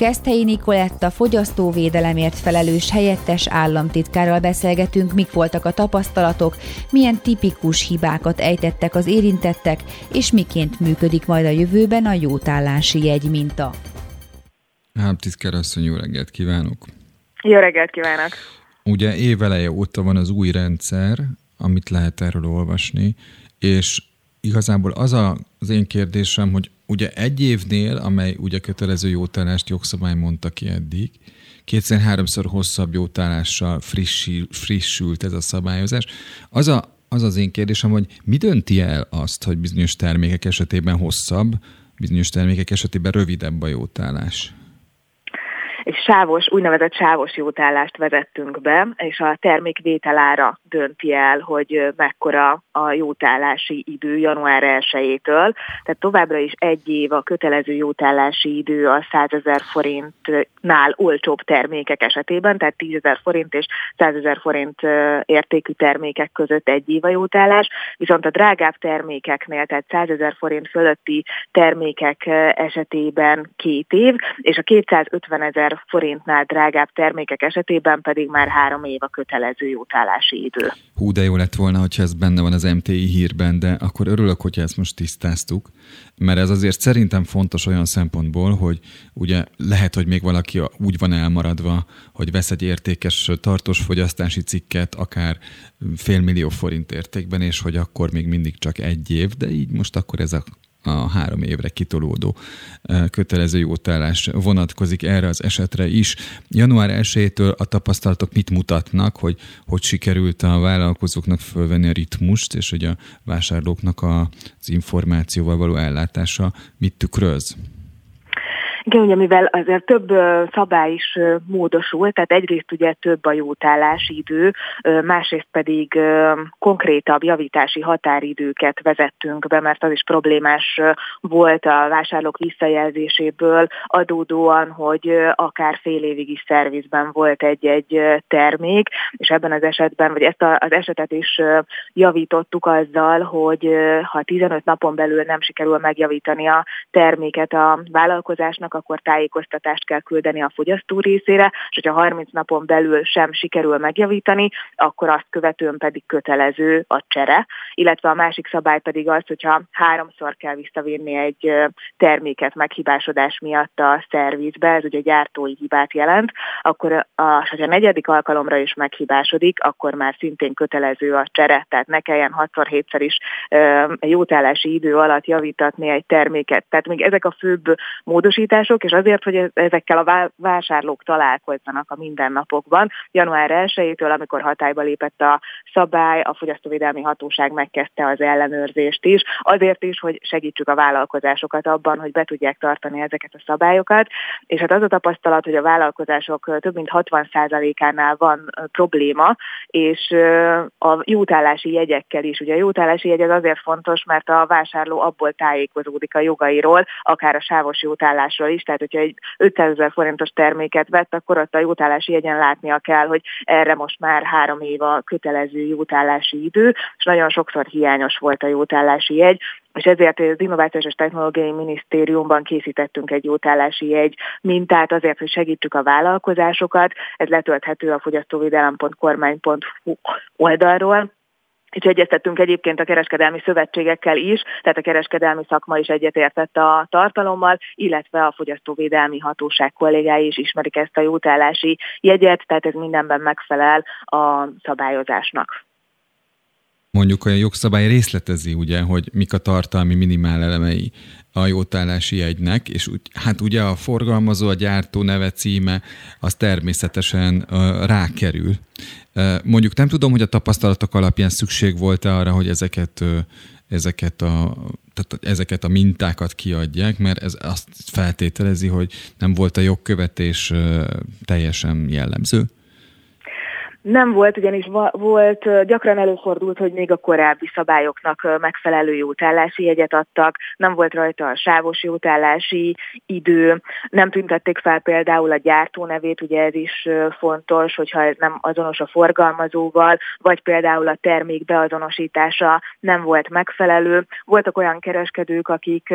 Keszthelyi Nikoletta fogyasztóvédelemért felelős helyettes államtitkárral beszélgetünk, mik voltak a tapasztalatok, milyen tipikus hibákat ejtettek az érintettek, és miként működik majd a jövőben a jótállási jegyminta. Államtitkár asszony, jó reggelt kívánok! Jó reggelt kívánok! Ugye éveleje óta van az új rendszer, amit lehet erről olvasni, és igazából az a, az én kérdésem, hogy ugye egy évnél, amely ugye kötelező jótállást jogszabály mondta ki eddig, kétszer-háromszor hosszabb jótállással frissül, frissült ez a szabályozás. Az, a, az az én kérdésem, hogy mi dönti el azt, hogy bizonyos termékek esetében hosszabb, bizonyos termékek esetében rövidebb a jótállás? Egy sávos, úgynevezett sávos jótállást vezettünk be, és a termék vételára dönti el, hogy mekkora a jótállási idő január 1-től. Tehát továbbra is egy év a kötelező jótállási idő a 100 ezer forintnál olcsóbb termékek esetében, tehát 10 ezer forint és 100 ezer forint értékű termékek között egy év a jótállás, viszont a drágább termékeknél, tehát 100 ezer forint fölötti termékek esetében két év, és a 250 ezer forintnál drágább termékek esetében pedig már három év a kötelező jótállási idő. Hú, de jó lett volna, hogyha ez benne van az MTI hírben, de akkor örülök, hogyha ezt most tisztáztuk, mert ez azért szerintem fontos olyan szempontból, hogy ugye lehet, hogy még valaki úgy van elmaradva, hogy vesz egy értékes tartós fogyasztási cikket, akár félmillió forint értékben, és hogy akkor még mindig csak egy év, de így most akkor ez a a három évre kitolódó kötelező jótállás vonatkozik erre az esetre is. Január 1-től a tapasztalatok mit mutatnak, hogy hogy sikerült a vállalkozóknak fölvenni a ritmust, és hogy a vásárlóknak az információval való ellátása mit tükröz? Igen, ugye mivel azért több szabály is módosul, tehát egyrészt ugye több a jótállási idő, másrészt pedig konkrétabb javítási határidőket vezettünk be, mert az is problémás volt a vásárlók visszajelzéséből adódóan, hogy akár fél évig is szervizben volt egy-egy termék, és ebben az esetben, vagy ezt az esetet is javítottuk azzal, hogy ha 15 napon belül nem sikerül megjavítani a terméket a vállalkozásnak, akkor tájékoztatást kell küldeni a fogyasztó részére, és hogyha 30 napon belül sem sikerül megjavítani, akkor azt követően pedig kötelező a csere, illetve a másik szabály pedig az, hogyha háromszor kell visszavinni egy terméket meghibásodás miatt a szervizbe, ez ugye gyártói hibát jelent, akkor a, ha a negyedik alkalomra is meghibásodik, akkor már szintén kötelező a csere, tehát ne kelljen 6-7-szer is jótállási idő alatt javítatni egy terméket. Tehát még ezek a főbb módosítások, módosítások, és azért, hogy ezekkel a vásárlók találkozzanak a mindennapokban. Január 1-től, amikor hatályba lépett a szabály, a Fogyasztóvédelmi Hatóság megkezdte az ellenőrzést is, azért is, hogy segítsük a vállalkozásokat abban, hogy be tudják tartani ezeket a szabályokat, és hát az a tapasztalat, hogy a vállalkozások több mint 60%-ánál van probléma, és a jótállási jegyekkel is. Ugye a jótállási jegy az azért fontos, mert a vásárló abból tájékozódik a jogairól, akár a sávos jótállásról is, tehát hogyha egy 500 ezer forintos terméket vett, akkor ott a jótállási jegyen látnia kell, hogy erre most már három év a kötelező jótállási idő, és nagyon sokszor hiányos volt a jótállási jegy, és ezért az Innovációs és Technológiai Minisztériumban készítettünk egy jótállási jegy mintát azért, hogy segítsük a vállalkozásokat. Ez letölthető a fogyasztóvédelem.kormány.hu oldalról és egyeztettünk egyébként a kereskedelmi szövetségekkel is, tehát a kereskedelmi szakma is egyetértett a tartalommal, illetve a fogyasztóvédelmi hatóság kollégái is ismerik ezt a jótállási jegyet, tehát ez mindenben megfelel a szabályozásnak. Mondjuk a jogszabály részletezi, ugye, hogy mik a tartalmi minimál elemei a jótállási jegynek, és úgy, hát ugye a forgalmazó, a gyártó neve, címe, az természetesen uh, rákerül. Uh, mondjuk nem tudom, hogy a tapasztalatok alapján szükség volt-e arra, hogy ezeket, uh, ezeket, a, tehát ezeket a mintákat kiadják, mert ez azt feltételezi, hogy nem volt a jogkövetés teljesen jellemző. Nem volt, ugyanis volt, gyakran előfordult, hogy még a korábbi szabályoknak megfelelő jótállási jegyet adtak, nem volt rajta a sávos jótállási idő, nem tüntették fel például a gyártó nevét, ugye ez is fontos, hogyha ez nem azonos a forgalmazóval, vagy például a termék beazonosítása nem volt megfelelő. Voltak olyan kereskedők, akik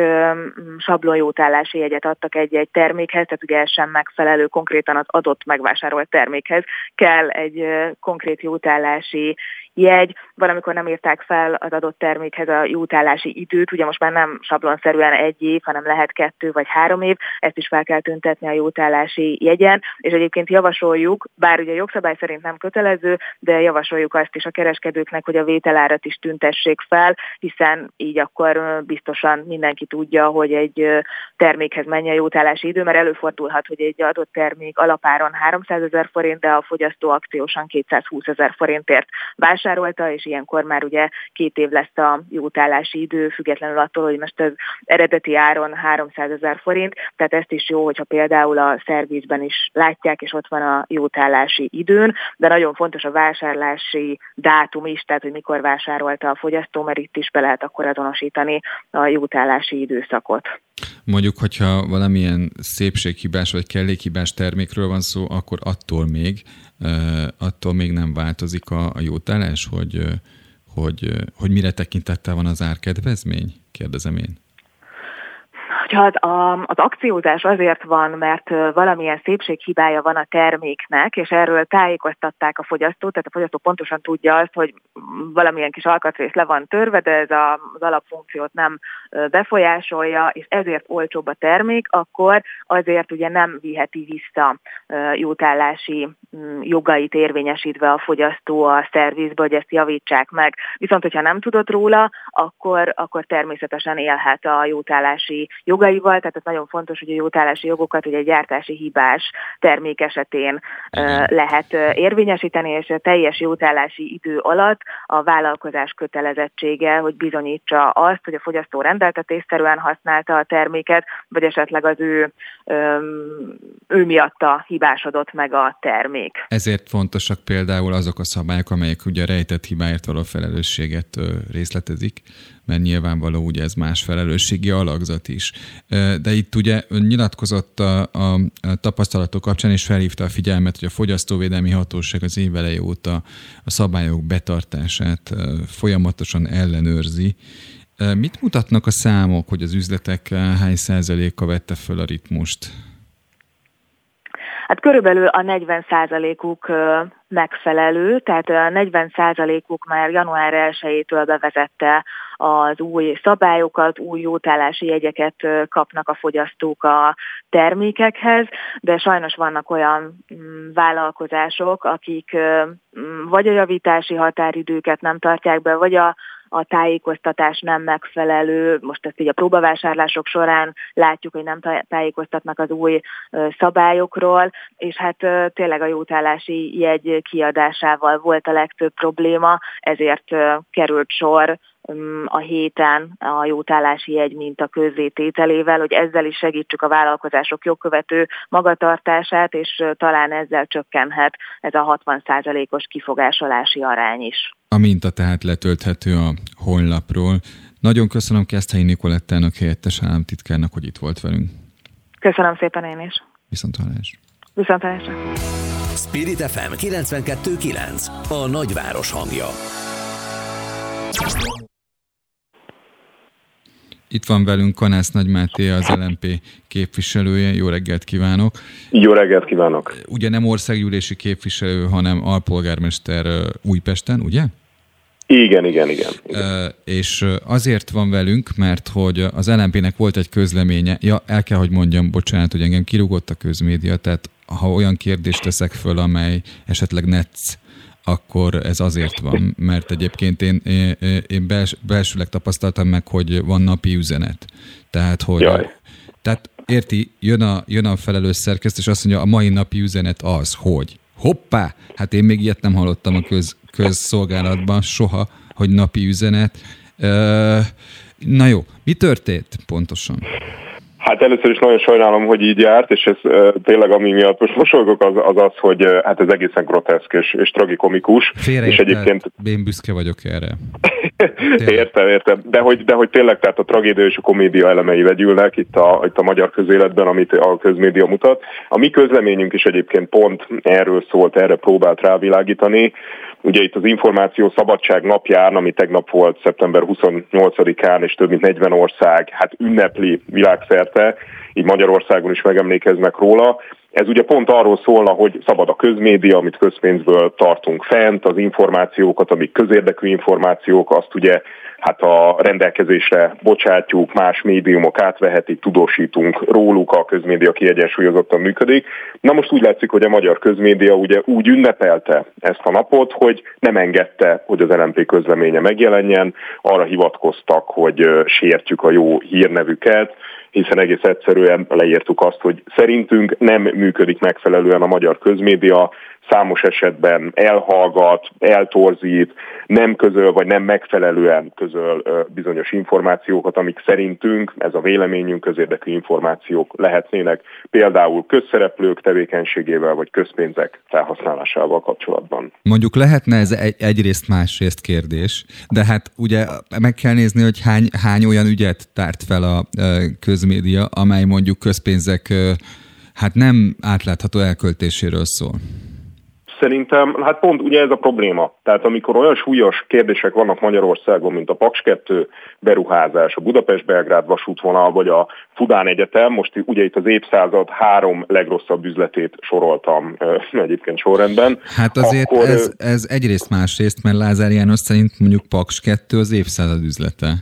sablonjótállási jegyet adtak egy-egy termékhez, tehát ugye ez sem megfelelő, konkrétan az adott megvásárolt termékhez kell egy konkrét jótállási jegy, valamikor nem írták fel az adott termékhez a jótállási időt, ugye most már nem sablonszerűen egy év, hanem lehet kettő vagy három év, ezt is fel kell tüntetni a jótállási jegyen, és egyébként javasoljuk, bár ugye jogszabály szerint nem kötelező, de javasoljuk azt is a kereskedőknek, hogy a vételárat is tüntessék fel, hiszen így akkor biztosan mindenki tudja, hogy egy termékhez mennyi a jótállási idő, mert előfordulhat, hogy egy adott termék alapáron 300 ezer forint, de a fogyasztó akciósan 220 ezer forintért vásárol, vásárolta, és ilyenkor már ugye két év lesz a jótállási idő, függetlenül attól, hogy most az eredeti áron 300 ezer forint, tehát ezt is jó, hogyha például a szervizben is látják, és ott van a jótállási időn, de nagyon fontos a vásárlási dátum is, tehát hogy mikor vásárolta a fogyasztó, mert itt is be lehet akkor azonosítani a jótállási időszakot. Mondjuk, hogyha valamilyen szépséghibás vagy kellékhibás termékről van szó, akkor attól még attól még nem változik a, a jótállás, hogy, hogy, hogy mire tekintettel van az árkedvezmény? Kérdezem én. Hogyha az, a, az akciózás azért van, mert valamilyen szépséghibája van a terméknek, és erről tájékoztatták a fogyasztót, tehát a fogyasztó pontosan tudja azt, hogy valamilyen kis alkatrész le van törve, de ez a, az alapfunkciót nem befolyásolja, és ezért olcsóbb a termék, akkor azért ugye nem viheti vissza jótállási mm, jogait érvényesítve a fogyasztó a szervizbe, hogy ezt javítsák meg. Viszont, hogyha nem tudott róla, akkor, akkor természetesen élhet a jótállási jogaival, tehát ez nagyon fontos, hogy a jótállási jogokat ugye egy gyártási hibás termék esetén lehet érvényesíteni, és a teljes jótállási idő alatt a vállalkozás kötelezettsége, hogy bizonyítsa azt, hogy a fogyasztó rendeltetésszerűen használta a terméket, vagy esetleg az ő, ő miatta hibásodott meg a termék. Ezért fontosak például azok a szabályok, amelyek ugye a rejtett hibáért való felelősséget részletezik, mert nyilvánvaló ugye ez más felelősségi alakzat is. De itt ugye nyilatkozott a, a, tapasztalatok kapcsán, és felhívta a figyelmet, hogy a Fogyasztóvédelmi Hatóság az év eleje óta a szabályok betartását folyamatosan ellenőrzi. Mit mutatnak a számok, hogy az üzletek hány százaléka vette föl a ritmust? Hát körülbelül a 40 százalékuk megfelelő, tehát a 40 százalékuk már január 1-től bevezette az új szabályokat, új jótállási jegyeket kapnak a fogyasztók a termékekhez, de sajnos vannak olyan mm, vállalkozások, akik vagy a javítási határidőket nem tartják be, vagy a a tájékoztatás nem megfelelő. Most ezt így a próbavásárlások során látjuk, hogy nem tájékoztatnak az új szabályokról, és hát tényleg a jótállási jegy kiadásával volt a legtöbb probléma, ezért került sor a héten a jótállási jegy minta közzétételével, hogy ezzel is segítsük a vállalkozások jogkövető magatartását, és talán ezzel csökkenhet ez a 60%-os kifogásolási arány is. A minta tehát letölthető a honlapról. Nagyon köszönöm Keszthelyi Nikolettának, helyettes államtitkárnak, hogy itt volt velünk. Köszönöm szépen én is. Viszont hallás. Viszont hallásra. Spirit FM 92.9 a nagyváros hangja. Itt van velünk Kanász Nagymáté, az LMP képviselője. Jó reggelt kívánok! Jó reggelt kívánok! Ugye nem országgyűlési képviselő, hanem alpolgármester Újpesten, ugye? Igen, igen, igen. igen. És azért van velünk, mert hogy az LMP-nek volt egy közleménye, ja, el kell, hogy mondjam, bocsánat, hogy engem kirúgott a közmédia, tehát ha olyan kérdést teszek föl, amely esetleg netsz akkor ez azért van, mert egyébként én, én, bels, belsőleg tapasztaltam meg, hogy van napi üzenet. Tehát, hogy Jaj. tehát érti, jön a, jön a felelős szerkeszt, és azt mondja, a mai napi üzenet az, hogy hoppá, hát én még ilyet nem hallottam a köz, közszolgálatban soha, hogy napi üzenet. Na jó, mi történt pontosan? Hát először is nagyon sajnálom, hogy így járt, és ez tényleg ami miatt most mosolygok az az, az hogy hát ez egészen groteszk és, és tragikomikus. Félre és egyébként... Én büszke vagyok erre. értem, értem. De hogy, de hogy tényleg tehát a tragédia és a komédia elemei vegyülnek itt a, itt a magyar közéletben, amit a közmédia mutat. A mi közleményünk is egyébként pont erről szólt, erre próbált rávilágítani. Ugye itt az információ szabadság napján, ami tegnap volt szeptember 28-án, és több mint 40 ország hát ünnepli világszerte, így Magyarországon is megemlékeznek róla. Ez ugye pont arról szólna, hogy szabad a közmédia, amit közpénzből tartunk fent, az információkat, amik közérdekű információk, azt ugye hát a rendelkezésre bocsátjuk, más médiumok átvehetik, tudósítunk róluk, a közmédia kiegyensúlyozottan működik. Na most úgy látszik, hogy a magyar közmédia ugye úgy ünnepelte ezt a napot, hogy nem engedte, hogy az LMP közleménye megjelenjen, arra hivatkoztak, hogy sértjük a jó hírnevüket, hiszen egész egyszerűen leírtuk azt, hogy szerintünk nem működik megfelelően a magyar közmédia, számos esetben elhallgat, eltorzít, nem közöl, vagy nem megfelelően közöl bizonyos információkat, amik szerintünk, ez a véleményünk, közérdekű információk lehetnének, például közszereplők tevékenységével, vagy közpénzek felhasználásával kapcsolatban. Mondjuk lehetne ez egy, egyrészt másrészt kérdés, de hát ugye meg kell nézni, hogy hány, hány olyan ügyet tárt fel a közmédia, amely mondjuk közpénzek hát nem átlátható elköltéséről szól. Szerintem, hát pont ugye ez a probléma. Tehát amikor olyan súlyos kérdések vannak Magyarországon, mint a Paks 2 beruházás, a Budapest-Belgrád vasútvonal, vagy a Fudán Egyetem, most ugye itt az évszázad három legrosszabb üzletét soroltam egyébként sorrendben. Hát azért akkor, ez, ez egyrészt másrészt, mert Lázár János szerint mondjuk Paks 2 az évszázad üzlete.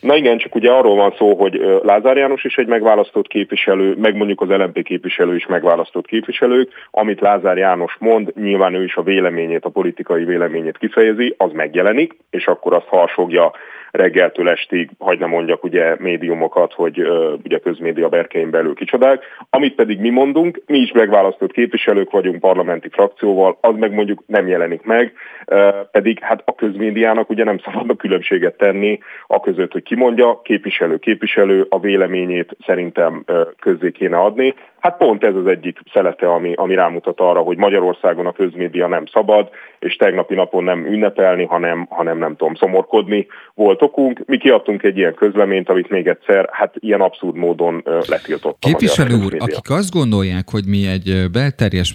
Na igen, csak ugye arról van szó, hogy Lázár János is egy megválasztott képviselő, meg mondjuk az LMP képviselő is megválasztott képviselők. Amit Lázár János mond, nyilván ő is a véleményét, a politikai véleményét kifejezi, az megjelenik, és akkor azt harsogja reggeltől estig, hagy nem mondjak ugye médiumokat, hogy uh, ugye közmédia berkein belül kicsodák. Amit pedig mi mondunk, mi is megválasztott képviselők vagyunk parlamenti frakcióval, az meg mondjuk nem jelenik meg, uh, pedig hát a közmédiának ugye nem szabadna különbséget tenni a között, hogy kimondja, képviselő képviselő, a véleményét szerintem közzé kéne adni. Hát pont ez az egyik szelete, ami, ami rámutat arra, hogy Magyarországon a közmédia nem szabad, és tegnapi napon nem ünnepelni, hanem, hanem nem tudom, szomorkodni volt okunk. Mi kiadtunk egy ilyen közleményt, amit még egyszer, hát ilyen abszurd módon letiltott. Képviselő úr, akik azt gondolják, hogy mi egy belterjes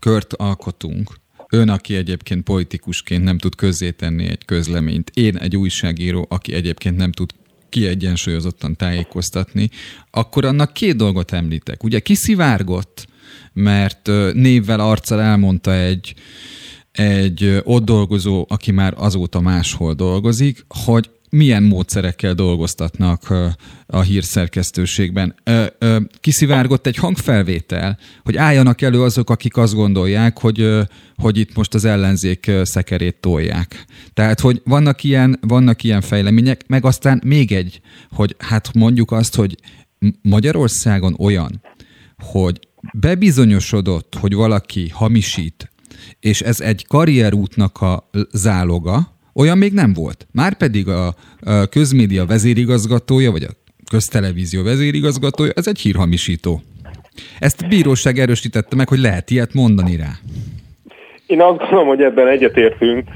kört alkotunk, Ön, aki egyébként politikusként nem tud közzétenni egy közleményt, én egy újságíró, aki egyébként nem tud kiegyensúlyozottan tájékoztatni, akkor annak két dolgot említek. Ugye kiszivárgott, mert névvel, arccal elmondta egy, egy ott dolgozó, aki már azóta máshol dolgozik, hogy milyen módszerekkel dolgoztatnak a hírszerkesztőségben. Kiszivárgott egy hangfelvétel, hogy álljanak elő azok, akik azt gondolják, hogy, hogy itt most az ellenzék szekerét tolják. Tehát, hogy vannak ilyen, vannak ilyen fejlemények, meg aztán még egy, hogy hát mondjuk azt, hogy Magyarországon olyan, hogy bebizonyosodott, hogy valaki hamisít, és ez egy karrierútnak a záloga, olyan még nem volt. Márpedig a, a közmédia vezérigazgatója, vagy a köztelevízió vezérigazgatója, ez egy hírhamisító. Ezt a bíróság erősítette meg, hogy lehet ilyet mondani rá. Én azt gondolom, hogy ebben egyetértünk,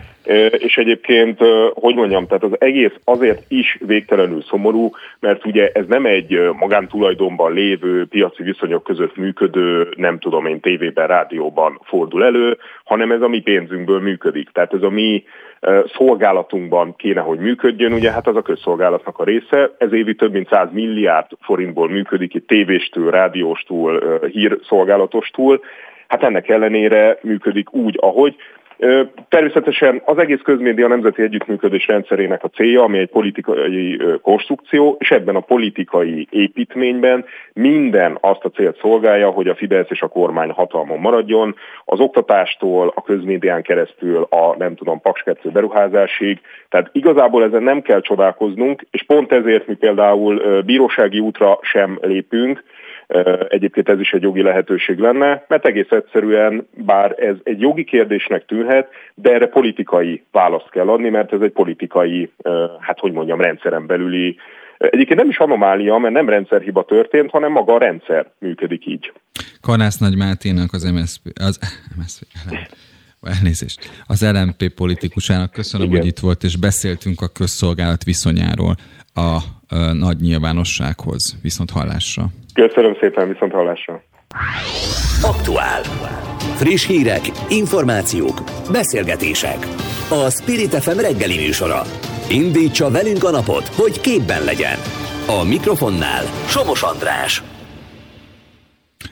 és egyébként, hogy mondjam, tehát az egész azért is végtelenül szomorú, mert ugye ez nem egy magántulajdonban lévő, piaci viszonyok között működő, nem tudom én, tévében, rádióban fordul elő, hanem ez a mi pénzünkből működik. Tehát ez a mi szolgálatunkban kéne, hogy működjön, ugye hát az a közszolgálatnak a része, ez évi több mint 100 milliárd forintból működik, itt tévéstől, rádióstól, hírszolgálatostól, hát ennek ellenére működik úgy, ahogy. Természetesen az egész közmédia nemzeti együttműködés rendszerének a célja, ami egy politikai konstrukció, és ebben a politikai építményben minden azt a célt szolgálja, hogy a Fidesz és a kormány hatalmon maradjon, az oktatástól, a közmédián keresztül a nem tudom, Paks 2 beruházásig. Tehát igazából ezen nem kell csodálkoznunk, és pont ezért mi például bírósági útra sem lépünk, Egyébként ez is egy jogi lehetőség lenne, mert egész egyszerűen, bár ez egy jogi kérdésnek tűnhet, de erre politikai választ kell adni, mert ez egy politikai, hát hogy mondjam, rendszeren belüli Egyébként nem is anomália, mert nem rendszerhiba történt, hanem maga a rendszer működik így. Kanász Nagy Máténak az MSZP, az MSZP, elnézést, az LMP politikusának köszönöm, Igen. hogy itt volt, és beszéltünk a közszolgálat viszonyáról a, a nagy nyilvánossághoz. Viszont hallásra. Köszönöm szépen, viszont hallásra. Aktuál. Friss hírek, információk, beszélgetések. A Spirit FM reggeli műsora. Indítsa velünk a napot, hogy képben legyen. A mikrofonnál Somos András.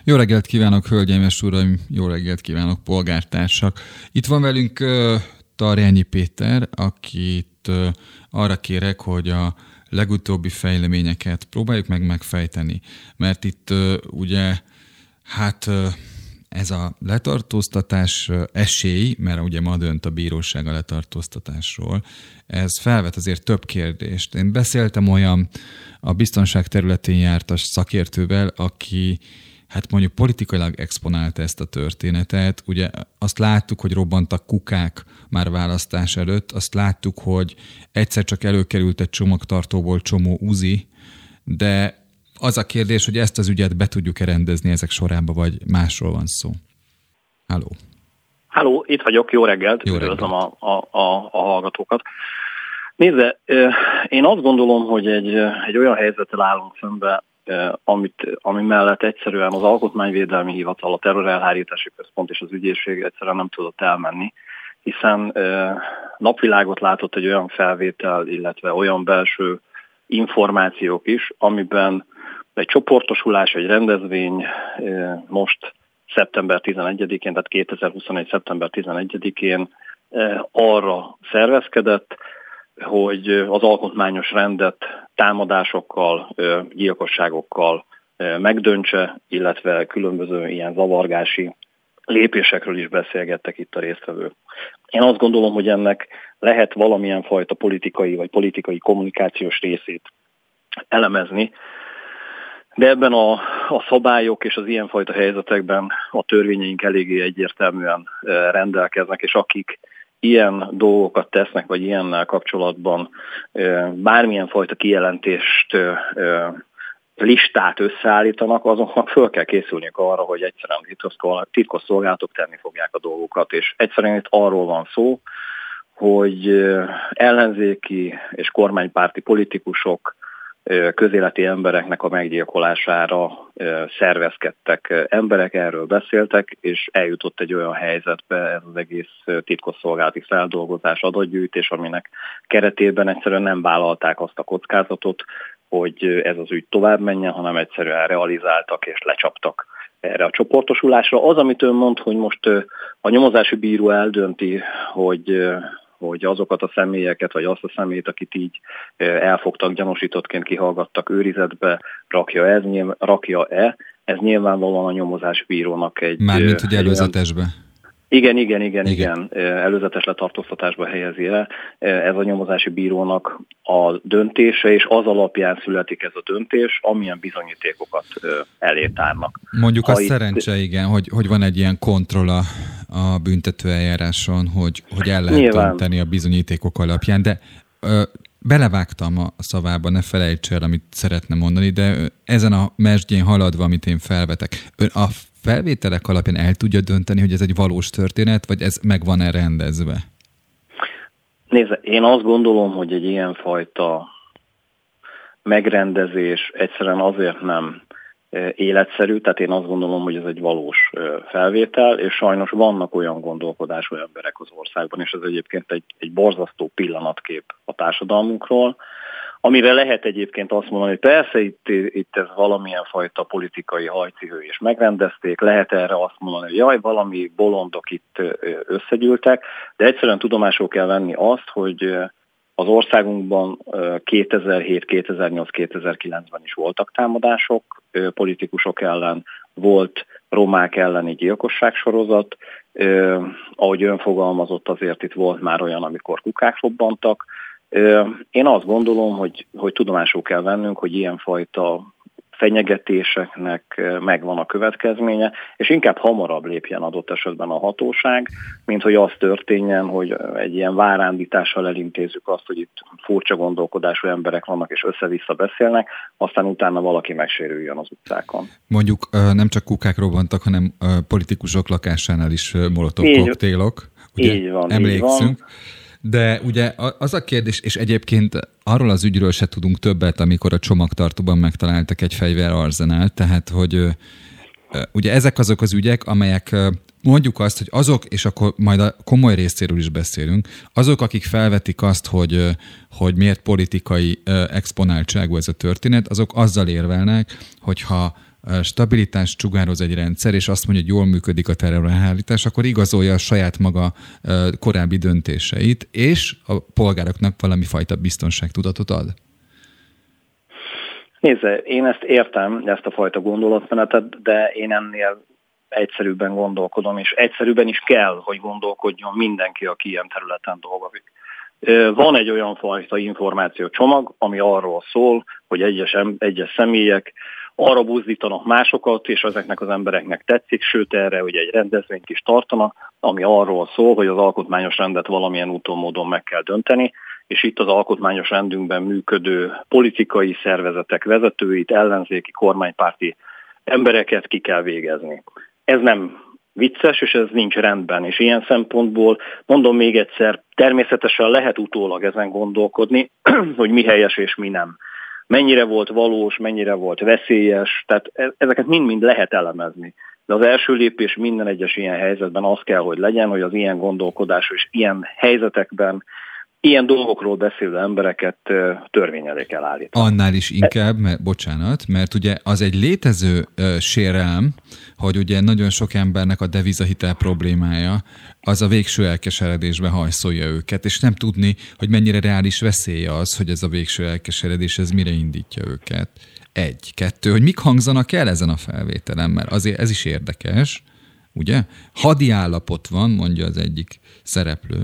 Jó reggelt kívánok, hölgyeim és uraim, jó reggelt kívánok, polgártársak. Itt van velünk uh, Tarjányi Péter, akit uh, arra kérek, hogy a legutóbbi fejleményeket próbáljuk meg megfejteni, mert itt ugye hát ez a letartóztatás esély, mert ugye ma dönt a bíróság a letartóztatásról, ez felvet azért több kérdést. Én beszéltem olyan a biztonság területén jártas szakértővel, aki hát mondjuk politikailag exponálta ezt a történetet. Ugye azt láttuk, hogy robbantak kukák már választás előtt, azt láttuk, hogy egyszer csak előkerült egy csomagtartóból csomó uzi, de az a kérdés, hogy ezt az ügyet be tudjuk-e rendezni ezek sorába, vagy másról van szó. Halló. Halló, itt vagyok, jó reggelt, jó reggelt. a, a, a, a hallgatókat. Nézze, én azt gondolom, hogy egy, egy olyan helyzettel állunk szembe, amit, ami mellett egyszerűen az Alkotmányvédelmi Hivatal, a Terrorelhárítási Központ és az ügyészség egyszerűen nem tudott elmenni, hiszen napvilágot látott egy olyan felvétel, illetve olyan belső információk is, amiben egy csoportosulás, egy rendezvény most szeptember 11-én, tehát 2021. szeptember 11-én arra szervezkedett, hogy az alkotmányos rendet támadásokkal, gyilkosságokkal megdöntse, illetve különböző ilyen zavargási lépésekről is beszélgettek itt a résztvevők. Én azt gondolom, hogy ennek lehet valamilyen fajta politikai vagy politikai kommunikációs részét elemezni, de ebben a, a szabályok és az ilyenfajta helyzetekben a törvényeink eléggé egyértelműen rendelkeznek, és akik ilyen dolgokat tesznek, vagy ilyennel kapcsolatban bármilyen fajta kijelentést, listát összeállítanak, azoknak föl kell készülniük arra, hogy egyszerűen titkos szolgálatok tenni fogják a dolgokat, és egyszerűen itt arról van szó, hogy ellenzéki és kormánypárti politikusok közéleti embereknek a meggyilkolására szervezkedtek emberek, erről beszéltek, és eljutott egy olyan helyzetbe ez az egész titkosszolgálati feldolgozás, adatgyűjtés, aminek keretében egyszerűen nem vállalták azt a kockázatot, hogy ez az ügy tovább menjen, hanem egyszerűen realizáltak és lecsaptak erre a csoportosulásra. Az, amit ön mond, hogy most a nyomozási bíró eldönti, hogy hogy azokat a személyeket, vagy azt a személyt, akit így elfogtak, gyanúsítottként kihallgattak őrizetbe, rakja ez, rakja-e, ez nyilvánvalóan a nyomozás bírónak egy... Mármint, hogy előzetesbe. Igen, igen, igen, igen, igen. Előzetes letartóztatásba helyezi el. Ez a nyomozási bírónak a döntése, és az alapján születik ez a döntés, amilyen bizonyítékokat elé tárnak. Mondjuk ha a itt... szerencse, igen, hogy, hogy van egy ilyen kontroll a, a büntetőeljáráson, hogy, hogy el lehet Nyilván. dönteni a bizonyítékok alapján, de ö, belevágtam a szavába, ne felejts el, amit szeretne mondani, de ezen a mesdjén haladva, amit én felvetek, ön a felvételek alapján el tudja dönteni, hogy ez egy valós történet, vagy ez meg van-e rendezve? Nézd, én azt gondolom, hogy egy ilyenfajta megrendezés egyszerűen azért nem e, életszerű, tehát én azt gondolom, hogy ez egy valós e, felvétel, és sajnos vannak olyan gondolkodású emberek az országban, és ez egyébként egy, egy borzasztó pillanatkép a társadalmunkról, Amire lehet egyébként azt mondani, hogy persze itt, itt ez valamilyen fajta politikai hajcihő és megrendezték, lehet erre azt mondani, hogy jaj, valami bolondok itt összegyűltek, de egyszerűen tudomásul kell venni azt, hogy az országunkban 2007, 2008, 2009-ben is voltak támadások politikusok ellen, volt romák elleni gyilkosságsorozat, ahogy ön fogalmazott, azért itt volt már olyan, amikor kukák robbantak, én azt gondolom, hogy, hogy tudomásul kell vennünk, hogy ilyenfajta fenyegetéseknek megvan a következménye, és inkább hamarabb lépjen adott esetben a hatóság, mint hogy az történjen, hogy egy ilyen várándítással elintézzük azt, hogy itt furcsa gondolkodású emberek vannak és össze-vissza beszélnek, aztán utána valaki megsérüljön az utcákon. Mondjuk nem csak kukák robbantak, hanem politikusok lakásánál is molotov koktélok. Ugye így van, emlékszünk. Így van. De ugye az a kérdés, és egyébként arról az ügyről se tudunk többet, amikor a csomagtartóban megtaláltak egy fegyverarzenál, tehát hogy ugye ezek azok az ügyek, amelyek mondjuk azt, hogy azok, és akkor majd a komoly részéről is beszélünk, azok, akik felvetik azt, hogy, hogy miért politikai exponáltságú ez a történet, azok azzal érvelnek, hogyha stabilitást csugároz egy rendszer, és azt mondja, hogy jól működik a terrorelhárítás, akkor igazolja a saját maga korábbi döntéseit, és a polgároknak valami fajta biztonságtudatot ad. Nézze, én ezt értem, ezt a fajta gondolatmenetet, de én ennél egyszerűbben gondolkodom, és egyszerűbben is kell, hogy gondolkodjon mindenki, aki ilyen területen dolgozik. Van egy olyan fajta információcsomag, ami arról szól, hogy egyes, egyes személyek arra buzdítanak másokat, és ezeknek az embereknek tetszik, sőt erre ugye egy rendezvényt is tartanak, ami arról szól, hogy az alkotmányos rendet valamilyen úton módon meg kell dönteni, és itt az alkotmányos rendünkben működő politikai szervezetek vezetőit, ellenzéki, kormánypárti embereket ki kell végezni. Ez nem vicces, és ez nincs rendben, és ilyen szempontból mondom még egyszer, természetesen lehet utólag ezen gondolkodni, hogy mi helyes és mi nem mennyire volt valós, mennyire volt veszélyes, tehát e, ezeket mind-mind lehet elemezni. De az első lépés minden egyes ilyen helyzetben az kell, hogy legyen, hogy az ilyen gondolkodás és ilyen helyzetekben ilyen dolgokról beszélő embereket törvény elé kell állítani. Annál is inkább, mert, bocsánat, mert ugye az egy létező uh, sérelem, hogy ugye nagyon sok embernek a devizahitel problémája az a végső elkeseredésbe hajszolja őket, és nem tudni, hogy mennyire reális veszélye az, hogy ez a végső elkeseredés, ez mire indítja őket. Egy. Kettő, hogy mik hangzanak el ezen a felvételen, mert azért ez is érdekes, ugye? Hadi állapot van, mondja az egyik szereplő,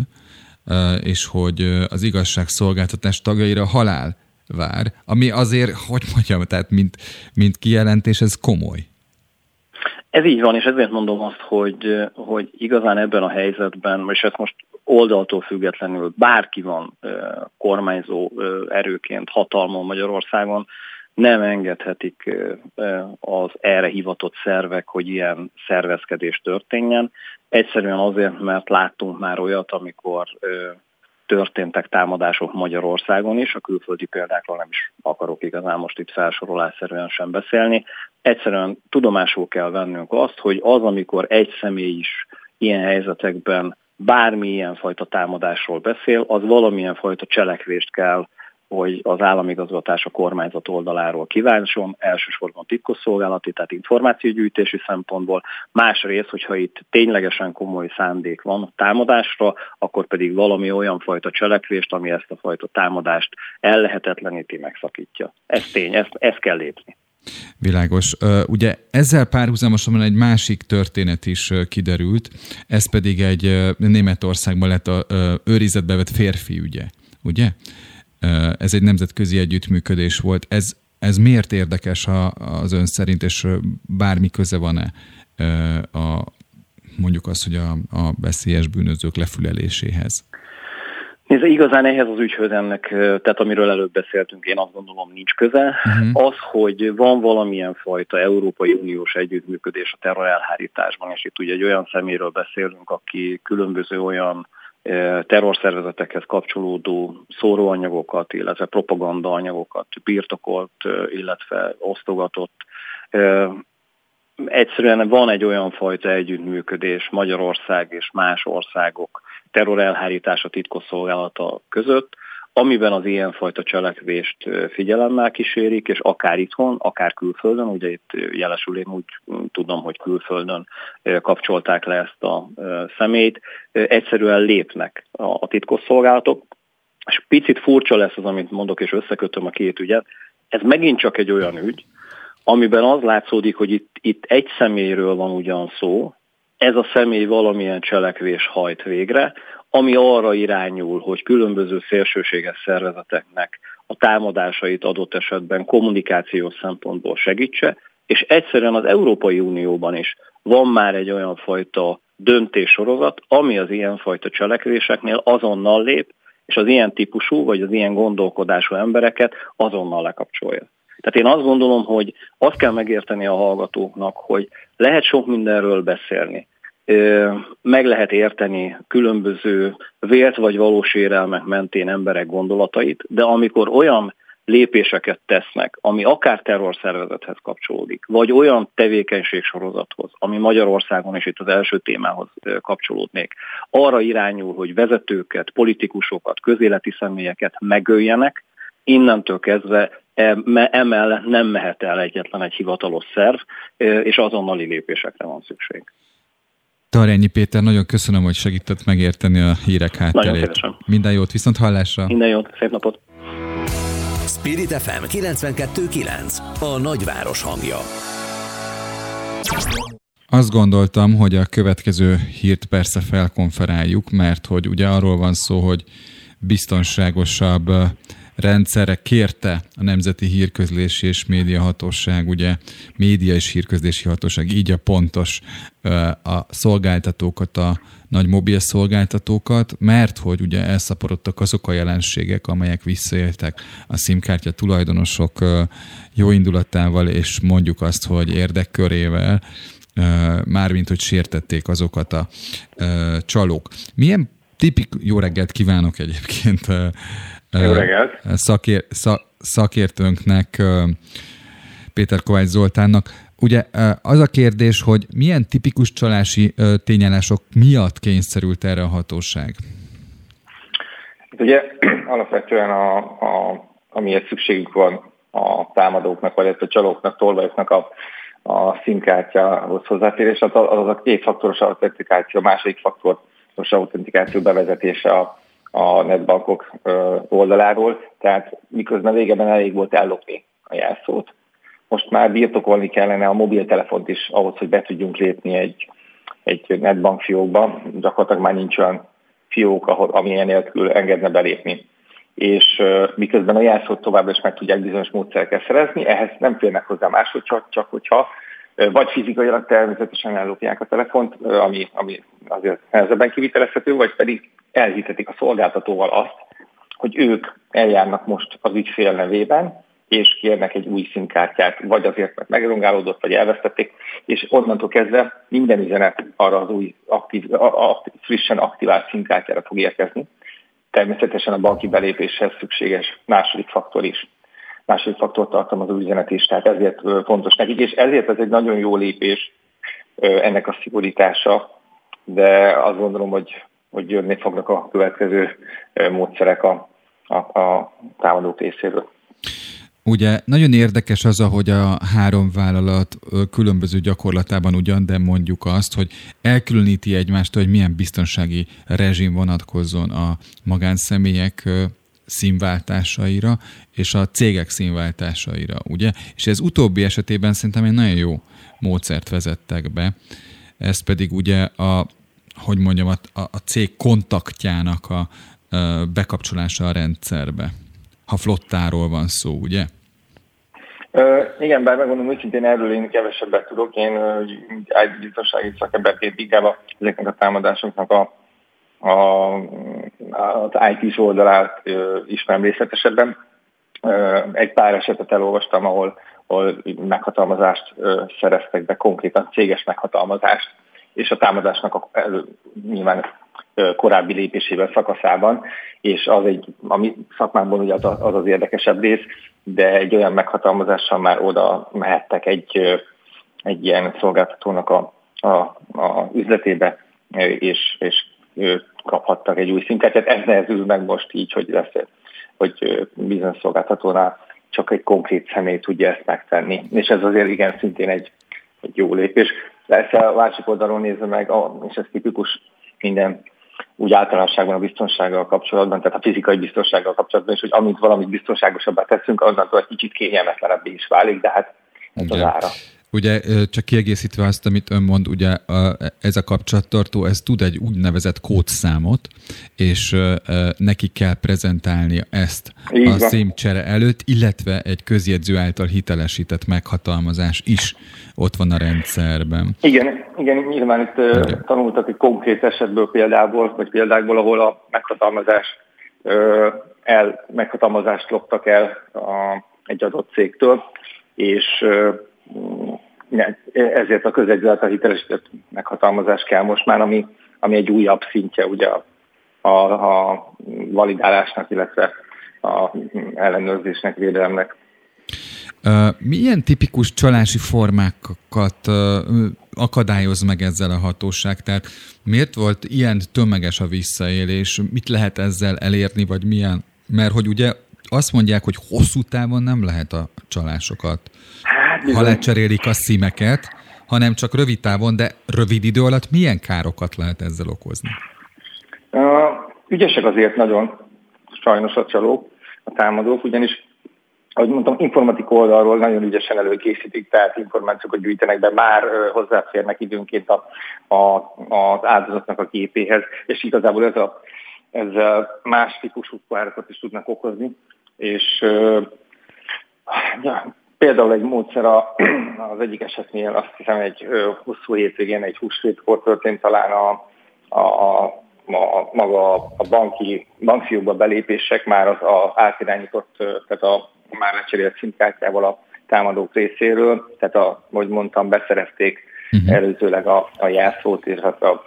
és hogy az igazságszolgáltatás tagjaira halál vár, ami azért, hogy mondjam, tehát mint, mint kijelentés, ez komoly. Ez így van, és ezért mondom azt, hogy, hogy igazán ebben a helyzetben, és ezt most oldaltól függetlenül bárki van kormányzó erőként hatalmon Magyarországon, nem engedhetik az erre hivatott szervek, hogy ilyen szervezkedés történjen. Egyszerűen azért, mert láttunk már olyat, amikor történtek támadások Magyarországon is, a külföldi példákról nem is akarok igazán most itt felsorolásszerűen sem beszélni. Egyszerűen tudomásul kell vennünk azt, hogy az, amikor egy személy is ilyen helyzetekben bármilyen fajta támadásról beszél, az valamilyen fajta cselekvést kell hogy az államigazgatás a kormányzat oldaláról kívánson, elsősorban titkosszolgálati, tehát információgyűjtési szempontból. Másrészt, hogyha itt ténylegesen komoly szándék van a támadásra, akkor pedig valami olyan fajta cselekvést, ami ezt a fajta támadást ellehetetleníti, megszakítja. Ez tény, ezt, ezt kell lépni. Világos. Ugye ezzel párhuzamosan egy másik történet is kiderült, ez pedig egy Németországban lett a őrizetbe vett férfi ügye, ugye? Ez egy nemzetközi együttműködés volt. Ez, ez miért érdekes a, az ön szerint, és bármi köze van-e a, mondjuk az, hogy a, a veszélyes bűnözők lefüleléséhez? Nézd, igazán ehhez az ügyhöz ennek, tehát amiről előbb beszéltünk, én azt gondolom nincs köze. Uh-huh. Az, hogy van valamilyen fajta Európai Uniós együttműködés a terror elhárításban, és itt ugye egy olyan szeméről beszélünk, aki különböző olyan terrorszervezetekhez kapcsolódó szóróanyagokat, illetve propagandaanyagokat birtokolt, illetve osztogatott. Egyszerűen van egy olyan fajta együttműködés Magyarország és más országok terrorelhárítása titkosszolgálata között, amiben az ilyenfajta cselekvést figyelemmel kísérik, és akár itthon, akár külföldön, ugye itt jelesül én úgy tudom, hogy külföldön kapcsolták le ezt a szemét, egyszerűen lépnek a titkosszolgálatok, és picit furcsa lesz az, amit mondok, és összekötöm a két ügyet, ez megint csak egy olyan ügy, amiben az látszódik, hogy itt, itt egy személyről van ugyan szó, ez a személy valamilyen cselekvés hajt végre, ami arra irányul, hogy különböző szélsőséges szervezeteknek a támadásait adott esetben kommunikációs szempontból segítse, és egyszerűen az Európai Unióban is van már egy olyan fajta döntéssorozat, ami az ilyenfajta cselekvéseknél azonnal lép, és az ilyen típusú, vagy az ilyen gondolkodású embereket azonnal lekapcsolja. Tehát én azt gondolom, hogy azt kell megérteni a hallgatóknak, hogy lehet sok mindenről beszélni, meg lehet érteni különböző vélt vagy valós érelmek mentén emberek gondolatait, de amikor olyan lépéseket tesznek, ami akár terrorszervezethez kapcsolódik, vagy olyan tevékenységsorozathoz, ami Magyarországon is itt az első témához kapcsolódnék, arra irányul, hogy vezetőket, politikusokat, közéleti személyeket megöljenek, innentől kezdve emellett nem mehet el egyetlen egy hivatalos szerv, és azonnali lépésekre van szükség. Tarjányi Péter, nagyon köszönöm, hogy segített megérteni a hírek hátterét. Minden jót, viszont hallásra! Minden jót, szép napot! Spirit FM 92.9 A nagyváros hangja. Azt gondoltam, hogy a következő hírt persze felkonferáljuk, mert hogy ugye arról van szó, hogy biztonságosabb rendszerre kérte a Nemzeti Hírközlési és Médiahatóság, ugye média és hírközlési hatóság, így a pontos a szolgáltatókat, a nagy mobil szolgáltatókat, mert hogy ugye elszaporodtak azok a jelenségek, amelyek visszaéltek a SIM-kártya tulajdonosok jó indulatával, és mondjuk azt, hogy érdekkörével, mármint, hogy sértették azokat a csalók. Milyen tipik, jó reggelt kívánok egyébként! Szakér, szak, szakértőnknek, Péter Kovács Zoltánnak. Ugye az a kérdés, hogy milyen tipikus csalási tényállások miatt kényszerült erre a hatóság? Ugye alapvetően a, a, amiért szükségük van a támadóknak, vagy a csalóknak, tolvajoknak a, a színkártyához hozzáférés, az, az a kétfaktoros autentikáció, a második faktoros autentikáció bevezetése a, a netbankok oldaláról, tehát miközben régebben elég volt ellopni a jelszót, most már birtokolni kellene a mobiltelefont is ahhoz, hogy be tudjunk lépni egy, egy netbank fiókba. Gyakorlatilag már nincs olyan fiók, amilyen nélkül engedne belépni. És miközben a jelszót továbbra is meg tudják bizonyos módszerekkel szerezni, ehhez nem férnek hozzá máshogy, csak, csak hogyha vagy fizikailag természetesen ellopják a telefont, ami, ami azért nehezebben kivitelezhető, vagy pedig elhitetik a szolgáltatóval azt, hogy ők eljárnak most az ügyfél nevében, és kérnek egy új színkártyát, vagy azért, mert megrongálódott, vagy elvesztették, és onnantól kezdve minden üzenet arra az új aktív, a, a, frissen aktivált színkártyára fog érkezni. Természetesen a banki belépéshez szükséges második faktor is. Második faktor tartalmazó üzenet is, tehát ezért fontos nekik, és ezért ez egy nagyon jó lépés ennek a szigorítása, de azt gondolom, hogy, hogy jönni fognak a következő módszerek a, a, a támadók részéről. Ugye nagyon érdekes az, hogy a három vállalat különböző gyakorlatában ugyan, de mondjuk azt, hogy elkülöníti egymást, hogy milyen biztonsági rezsim vonatkozzon a magánszemélyek színváltásaira és a cégek színváltásaira, ugye? És ez utóbbi esetében szerintem egy nagyon jó módszert vezettek be. Ez pedig ugye a, hogy mondjam, a, a cég kontaktjának a, a bekapcsolása a rendszerbe ha flottáról van szó, ugye? Uh, igen, bár megmondom őszintén, erről én kevesebbet tudok. Én egy biztonsági szakemberként inkább ezeknek a támadásoknak a, a, az IT-s oldalát ismerem részletesebben. Egy pár esetet elolvastam, ahol, ahol meghatalmazást szereztek be, konkrétan céges meghatalmazást, és a támadásnak a, nyilván korábbi lépésében, szakaszában, és az egy, ami szakmámban ugye az, az az érdekesebb rész, de egy olyan meghatalmazással már oda mehettek egy, egy ilyen szolgáltatónak a, a, a üzletébe, és, és kaphattak egy új szintet. Tehát ez nehezül meg most így, hogy lesz, hogy bizonyos szolgáltatónál csak egy konkrét személy tudja ezt megtenni. És ez azért igen szintén egy, egy jó lépés. Persze a másik oldalról nézve meg, és ez tipikus minden úgy általánosságban a biztonsággal kapcsolatban, tehát a fizikai biztonsággal kapcsolatban is, hogy amit valamit biztonságosabbá teszünk, onnantól egy kicsit kényelmetlenebbé is válik, de hát ez az ára. Ugye csak kiegészítve azt, amit ön mond, ugye ez a kapcsolattartó, ez tud egy úgynevezett kódszámot, és neki kell prezentálni ezt Így a szímcsere előtt, illetve egy közjegyző által hitelesített meghatalmazás is ott van a rendszerben. Igen, igen nyilván itt igen. tanultak egy konkrét esetből példából, vagy példákból, ahol a meghatalmazás el, meghatalmazást loptak el a, egy adott cégtől, és ezért a közegyzet a hitelesített meghatalmazás kell most már, ami, ami egy újabb szintje ugye a, a, a validálásnak, illetve a ellenőrzésnek, védelemnek. Milyen tipikus csalási formákat akadályoz meg ezzel a hatóság? Tehát miért volt ilyen tömeges a visszaélés? Mit lehet ezzel elérni, vagy milyen? Mert hogy ugye azt mondják, hogy hosszú távon nem lehet a csalásokat ha lecserélik a szímeket, hanem csak rövid távon, de rövid idő alatt milyen károkat lehet ezzel okozni? Uh, ügyesek azért nagyon sajnos a csalók, a támadók, ugyanis ahogy mondtam, informatik oldalról nagyon ügyesen előkészítik, tehát információkat gyűjtenek be, már hozzáférnek időnként a, a, az áldozatnak a képéhez, és igazából ez a, ezzel más típusú károkat is tudnak okozni, és ja, Például egy módszer az egyik esetnél azt hiszem egy hosszú hétvégén, egy húsvétkor történt talán a, a, a, maga a banki, bankfiókba belépések már az a átirányított, tehát a már lecserélt szintkártyával a támadók részéről, tehát a, ahogy mondtam, beszerezték uh-huh. előzőleg a, a jelszót, hát a,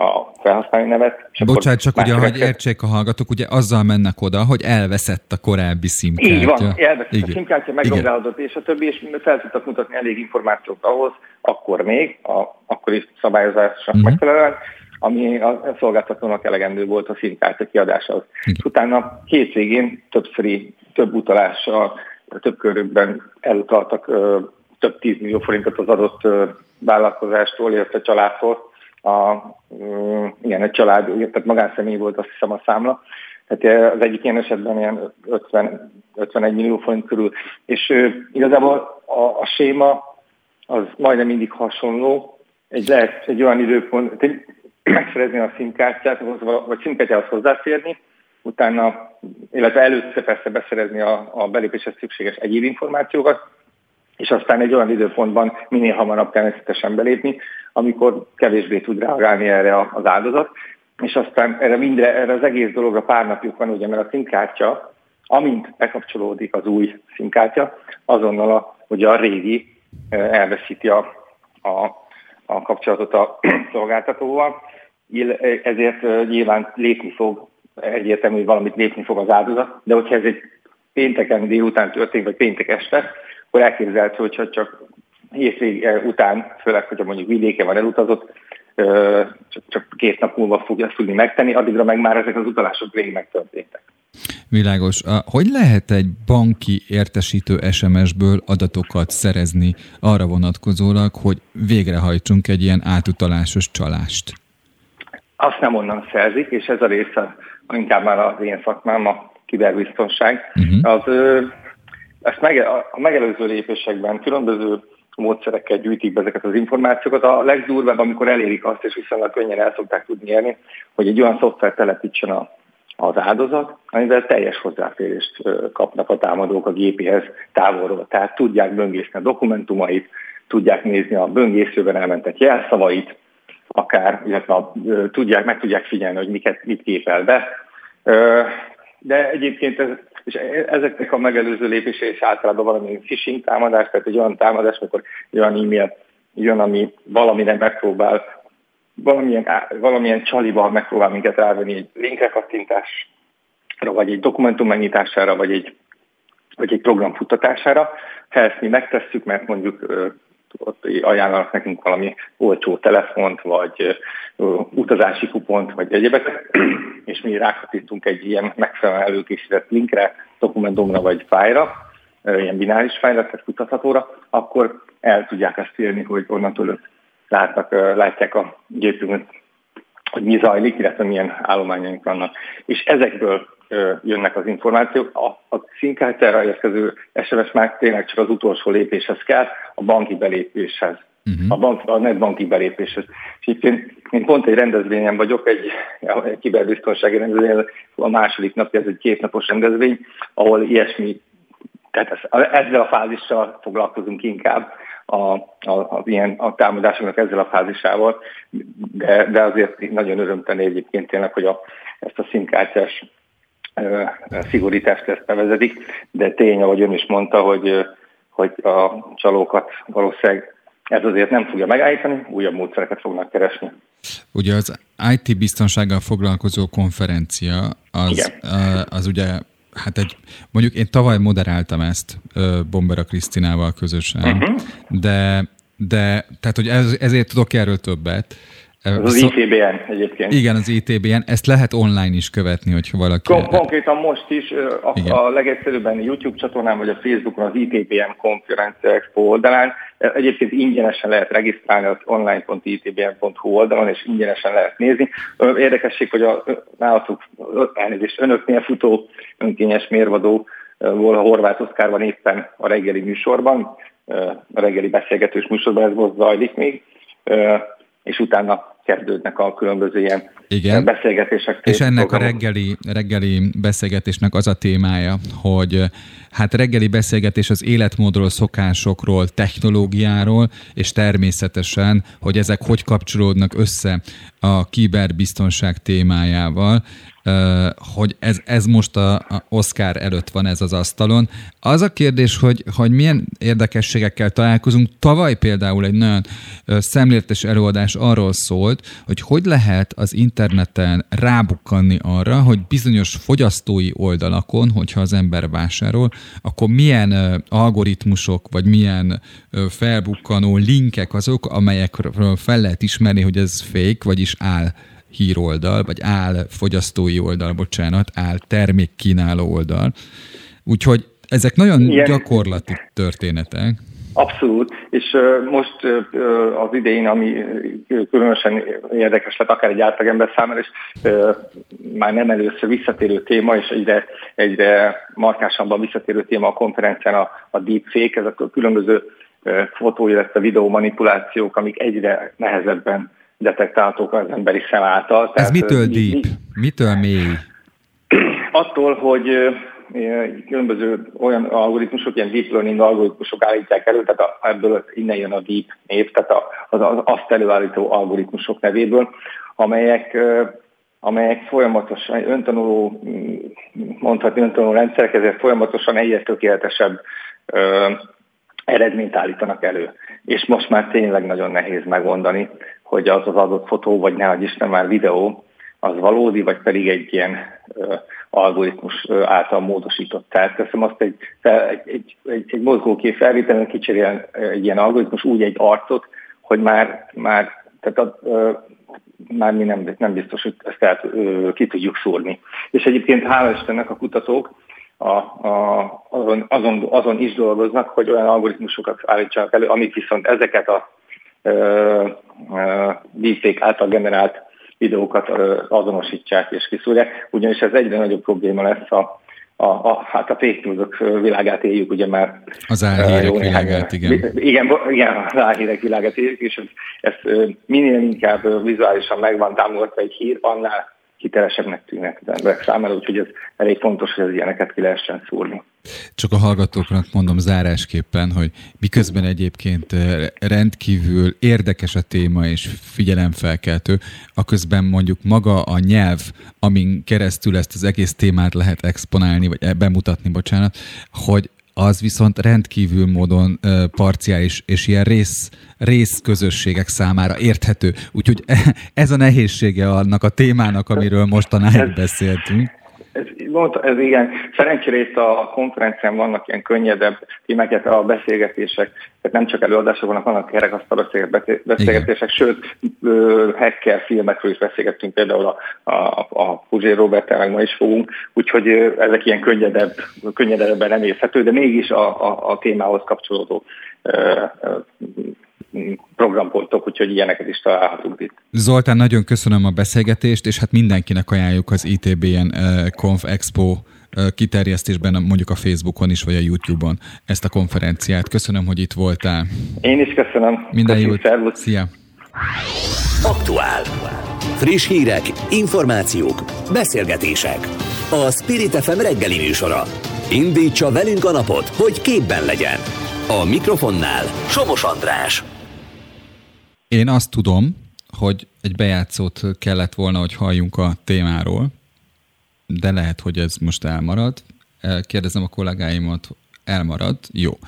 a felhasználói nevet. Bocsánat, csak ugye, hogy értsék a hallgatók, ugye azzal mennek oda, hogy elveszett a korábbi szimkártya. Így van, elveszett Igen. a szimkártya, megrongálódott, és a többi, és fel tudtak mutatni elég információt ahhoz, akkor még, a, akkor is szabályozásnak uh-huh. megfelelően, ami a szolgáltatónak elegendő volt a szimkártya kiadásához. És utána hétvégén többszöri, több utalással, több körükben elutaltak ö, több tízmillió forintot az adott ö, vállalkozástól, illetve családtól, a, igen, egy család, tehát magánszemély volt azt hiszem a számla, tehát az egyik ilyen esetben ilyen 50, 51 millió forint körül, és igazából a, a séma az majdnem mindig hasonló, egy lehet egy olyan időpont, egy, megszerezni a szimkártyát, vagy szimkártyához hozzáférni, utána, illetve először persze beszerezni a, a belépéshez szükséges egyéb információkat, és aztán egy olyan időpontban minél hamarabb természetesen belépni, amikor kevésbé tud reagálni erre az áldozat, és aztán erre, mindre, erre az egész dologra pár napjuk van, ugye, mert a színkártya, amint bekapcsolódik az új színkártya, azonnal a, ugye a régi elveszíti a, a, a kapcsolatot a szolgáltatóval, ezért nyilván lépni fog, egyértelmű, hogy valamit lépni fog az áldozat, de hogyha ez egy pénteken délután történik, vagy péntek este, akkor elképzelhető, hogyha csak hétvége után, főleg, hogyha mondjuk vidéke van elutazott, csak, csak két nap múlva fogja ezt tudni megtenni, addigra meg már ezek az utalások rég megtörténtek. Világos. Hogy lehet egy banki értesítő SMS-ből adatokat szerezni arra vonatkozólag, hogy végrehajtsunk egy ilyen átutalásos csalást? Azt nem onnan szerzik, és ez a része inkább már az én szakmám, a kiberbiztonság. Uh-huh. Az ezt mege, a megelőző lépésekben különböző módszerekkel gyűjtik be ezeket az információkat. A legdurvább, amikor elérik azt, és viszonylag könnyen el szokták tudni érni, hogy egy olyan szoftver telepítsen a, az áldozat, amivel teljes hozzáférést kapnak a támadók a gépéhez távolról. Tehát tudják böngészni a dokumentumait, tudják nézni a böngészőben elmentett jelszavait, akár, illetve tudják, meg tudják figyelni, hogy miket, mit képel be. De egyébként ez és ezeknek a megelőző lépése is általában valami phishing támadás, tehát egy olyan támadás, amikor olyan e-mail jön, ami valamire megpróbál, valamilyen, valamilyen csalival megpróbál minket rávenni egy linkre kattintásra, vagy egy dokumentum megnyitására, vagy egy, vagy egy program futtatására. Ha ezt mi megtesszük, mert mondjuk ott ajánlanak nekünk valami olcsó telefont, vagy utazási kupont, vagy egyebeket, és mi rákattintunk egy ilyen megfelelően előkészített linkre, dokumentumra vagy fájra, ilyen bináris fájra, tehát kutathatóra, akkor el tudják ezt írni, hogy onnantól látnak, látják a gépünkön, hogy mi zajlik, illetve milyen állományaink vannak. És ezekből jönnek az információk. A, a színkártyára érkező SMS már tényleg csak az utolsó lépéshez kell, a banki belépéshez. Uh-huh. A, bank, a netbanki belépéshez. És itt én, pont egy rendezvényen vagyok, egy, egy kiberbiztonsági rendezvény, a második napja, ez egy kétnapos rendezvény, ahol ilyesmi, tehát ez, ezzel a fázissal foglalkozunk inkább, a, a, a, ilyen, a támadásoknak ezzel a fázisával, de, de azért nagyon örömteni egyébként tényleg, hogy a, ezt a színkártyás szigorítást ezt bevezetik, de tény, ahogy ön is mondta, hogy, hogy a csalókat valószínűleg ez azért nem fogja megállítani, újabb módszereket fognak keresni. Ugye az IT biztonsággal foglalkozó konferencia, az, az ugye hát egy, mondjuk én tavaly moderáltam ezt Bombera Krisztinával közösen, uh-huh. de, de tehát, hogy ez, ezért tudok erről többet, ez az ITBN egyébként. Igen, az ITBN. Ezt lehet online is követni, hogyha valaki... Kon- konkrétan most is a, a legegyszerűbben YouTube csatornán vagy a Facebookon az ITBN konferencia expo oldalán. Egyébként ingyenesen lehet regisztrálni az online.itbn.hu oldalon, és ingyenesen lehet nézni. Érdekesség, hogy a nálatok elnézést önöknél futó önkényes mérvadó volt a Horváth Oszkár van éppen a reggeli műsorban, a reggeli beszélgetős műsorban ez most zajlik még és utána kezdődnek a különböző ilyen Igen. beszélgetések. És ennek a reggeli, reggeli beszélgetésnek az a témája, hogy hát reggeli beszélgetés az életmódról, szokásokról, technológiáról, és természetesen, hogy ezek hogy kapcsolódnak össze a kiberbiztonság témájával, hogy ez, ez most a, a Oscar előtt van ez az asztalon. Az a kérdés, hogy, hogy milyen érdekességekkel találkozunk. Tavaly például egy nagyon szemléltes előadás arról szólt, hogy hogy lehet az interneten rábukkanni arra, hogy bizonyos fogyasztói oldalakon, hogyha az ember vásárol, akkor milyen algoritmusok, vagy milyen felbukkanó linkek azok, amelyekről fel lehet ismerni, hogy ez fake, vagyis áll híroldal, vagy áll fogyasztói oldal, bocsánat, áll termékkínáló oldal. Úgyhogy ezek nagyon Igen. gyakorlati történetek. Abszolút, és most az idején, ami különösen érdekes lett akár egy átlagember számára, és már nem először visszatérő téma, és egyre, egyre markásabban visszatérő téma a konferencián a, a deepfake, ezek a különböző fotó, illetve videó manipulációk, amik egyre nehezebben detektálhatók az emberi szem által. Ez mitől deep? Mitől mély? Attól, hogy különböző olyan algoritmusok, ilyen deep learning algoritmusok állítják elő, tehát a, ebből innen jön a deep név, tehát az, az azt előállító algoritmusok nevéből, amelyek amelyek folyamatosan öntanuló, mondhatni öntanuló rendszerek, ezért folyamatosan egyre tökéletesebb ö, eredményt állítanak elő. És most már tényleg nagyon nehéz megmondani, hogy az az adott fotó, vagy ne Isten már videó, az valódi, vagy pedig egy ilyen ö, algoritmus által módosított. Tehát teszem azt egy, egy, egy, egy, egy mozgókép felvételen kicserél egy ilyen algoritmus úgy egy arcot, hogy már, már, tehát a, ö, már mi nem, nem biztos, hogy ezt el, ö, ki tudjuk szúrni. És egyébként hála Istennek a kutatók a, a, azon, azon, azon is dolgoznak, hogy olyan algoritmusokat állítsanak elő, amik viszont ezeket a deepfake által generált videókat azonosítják és kiszúrják, ugyanis ez egyre nagyobb probléma lesz a, a, a, hát a fake news világát éljük, ugye már... Az álhírek uh, világát, igen. Igen, igen, az álhírek világát éljük, és ez, ez minél inkább vizuálisan megvan támogatva egy hír, annál hitelesebbnek tűnnek az emberek számára, úgyhogy ez elég fontos, hogy az ilyeneket ki lehessen szúrni. Csak a hallgatóknak mondom zárásképpen, hogy miközben egyébként eh, rendkívül érdekes a téma és figyelemfelkeltő, a közben mondjuk maga a nyelv, amin keresztül ezt az egész témát lehet exponálni, vagy bemutatni, bocsánat, hogy az viszont rendkívül módon parciális és ilyen rész, rész közösségek számára érthető. Úgyhogy ez a nehézsége annak a témának, amiről mostanáig beszéltünk. Ez, ez igen. Szerencsére itt a konferencián vannak ilyen könnyedebb témáket, a beszélgetések, tehát nem csak előadások vannak, vannak kerekasztalos beszélgetések, igen. sőt, hacker filmekről is beszélgettünk, például a, a, a Puzsé Robert meg ma is fogunk, úgyhogy ezek ilyen könnyedebb, könnyedebben nem érthető, de mégis a, a, a témához kapcsolódó programpontok, úgyhogy ilyeneket is találhatunk itt. Zoltán, nagyon köszönöm a beszélgetést, és hát mindenkinek ajánljuk az ITBN Conf Expo kiterjesztésben mondjuk a Facebookon is, vagy a YouTube-on ezt a konferenciát. Köszönöm, hogy itt voltál. Én is köszönöm. Minden jót. Szia. Aktuál. Friss hírek, információk, beszélgetések. A Spirit FM reggeli műsora. Indítsa velünk a napot, hogy képben legyen. A mikrofonnál Somos András. Én azt tudom, hogy egy bejátszót kellett volna, hogy halljunk a témáról, de lehet, hogy ez most elmarad. Kérdezem a kollégáimat, elmarad. Jó.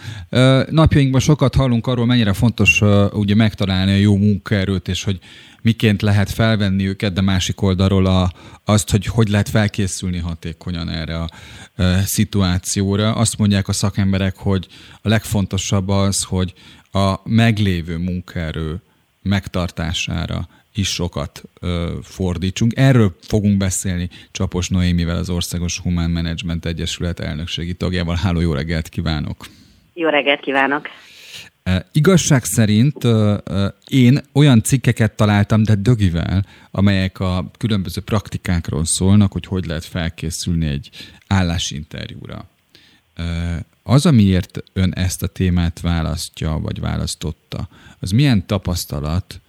Napjainkban sokat hallunk arról, mennyire fontos ugye megtalálni a jó munkaerőt, és hogy miként lehet felvenni őket, de másik oldalról a, azt, hogy hogy lehet felkészülni hatékonyan erre a, a szituációra. Azt mondják a szakemberek, hogy a legfontosabb az, hogy a meglévő munkaerő megtartására is sokat ö, fordítsunk. Erről fogunk beszélni Csapos Noémivel, az Országos Humán Management Egyesület elnökségi tagjával. Háló, jó reggelt kívánok! Jó reggelt kívánok! E, igazság szerint e, én olyan cikkeket találtam, de dögivel, amelyek a különböző praktikákról szólnak, hogy hogy lehet felkészülni egy állásinterjúra. E, az, amiért ön ezt a témát választja, vagy választotta, az milyen tapasztalat,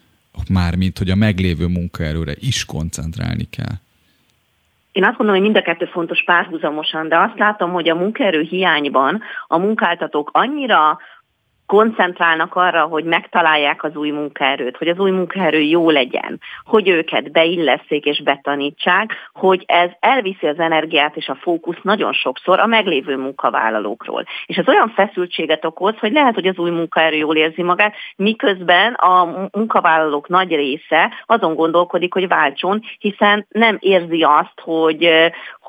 már mint hogy a meglévő munkaerőre is koncentrálni kell? Én azt gondolom, hogy mind a kettő fontos párhuzamosan, de azt látom, hogy a munkaerő hiányban a munkáltatók annyira koncentrálnak arra, hogy megtalálják az új munkaerőt, hogy az új munkaerő jó legyen, hogy őket beilleszék és betanítsák, hogy ez elviszi az energiát és a fókusz nagyon sokszor a meglévő munkavállalókról. És ez olyan feszültséget okoz, hogy lehet, hogy az új munkaerő jól érzi magát, miközben a munkavállalók nagy része azon gondolkodik, hogy váltson, hiszen nem érzi azt, hogy,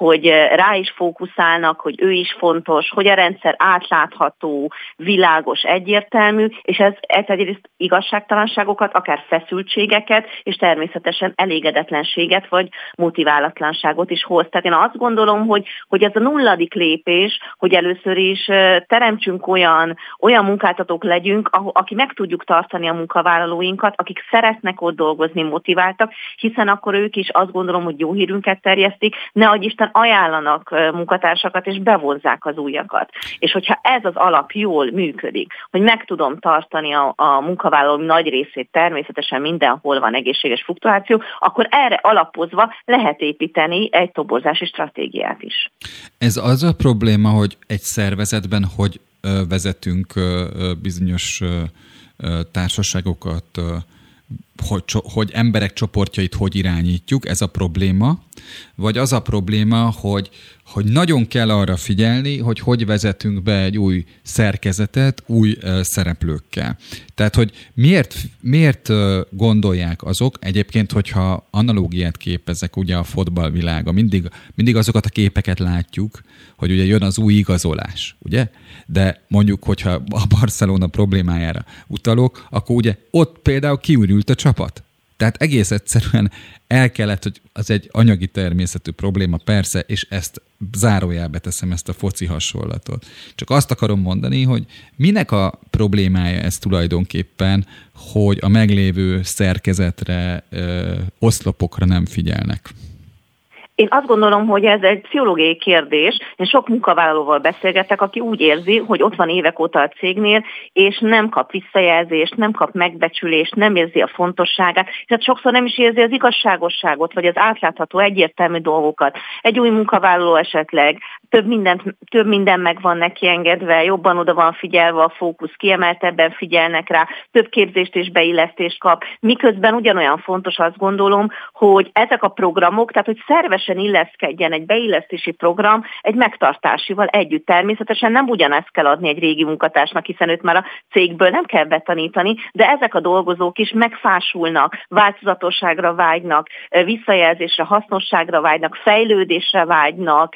hogy rá is fókuszálnak, hogy ő is fontos, hogy a rendszer átlátható, világos, egyértelmű, és ez egyrészt igazságtalanságokat, akár feszültségeket, és természetesen elégedetlenséget vagy motiválatlanságot is hoz. Tehát én azt gondolom, hogy, hogy ez a nulladik lépés, hogy először is teremtsünk olyan, olyan munkáltatók legyünk, aki meg tudjuk tartani a munkavállalóinkat, akik szeretnek ott dolgozni, motiváltak, hiszen akkor ők is azt gondolom, hogy jó hírünket terjesztik, ne adj Isten ajánlanak munkatársakat, és bevonzák az újakat. És hogyha ez az alap jól működik, hogy meg tudom tartani a, a munkavállaló nagy részét, természetesen mindenhol van egészséges fluktuáció, akkor erre alapozva lehet építeni egy toborzási stratégiát is. Ez az a probléma, hogy egy szervezetben hogy vezetünk bizonyos társaságokat, hogy, hogy emberek csoportjait hogy irányítjuk, ez a probléma, vagy az a probléma, hogy, hogy nagyon kell arra figyelni, hogy hogy vezetünk be egy új szerkezetet új szereplőkkel. Tehát, hogy miért, miért gondolják azok, egyébként, hogyha analógiát képezek ugye a fotballvilága, mindig, mindig azokat a képeket látjuk, hogy ugye jön az új igazolás, ugye? De mondjuk, hogyha a Barcelona problémájára utalok, akkor ugye ott például kiürült a csapat. Tehát egész egyszerűen el kellett, hogy az egy anyagi természetű probléma, persze, és ezt zárójelbe teszem ezt a foci hasonlatot. Csak azt akarom mondani, hogy minek a problémája ez tulajdonképpen, hogy a meglévő szerkezetre, ö, oszlopokra nem figyelnek. Én azt gondolom, hogy ez egy pszichológiai kérdés. Én sok munkavállalóval beszélgetek, aki úgy érzi, hogy ott van évek óta a cégnél, és nem kap visszajelzést, nem kap megbecsülést, nem érzi a fontosságát, tehát sokszor nem is érzi az igazságosságot, vagy az átlátható, egyértelmű dolgokat. Egy új munkavállaló esetleg több, mindent, több minden meg van neki engedve, jobban oda van figyelve a fókusz, kiemeltebben figyelnek rá, több képzést és beillesztést kap, miközben ugyanolyan fontos azt gondolom, hogy ezek a programok, tehát hogy szervesen illeszkedjen egy beillesztési program egy megtartásival együtt. Természetesen nem ugyanezt kell adni egy régi munkatársnak, hiszen őt már a cégből nem kell betanítani, de ezek a dolgozók is megfásulnak, változatosságra vágynak, visszajelzésre, hasznosságra vágynak, fejlődésre vágynak,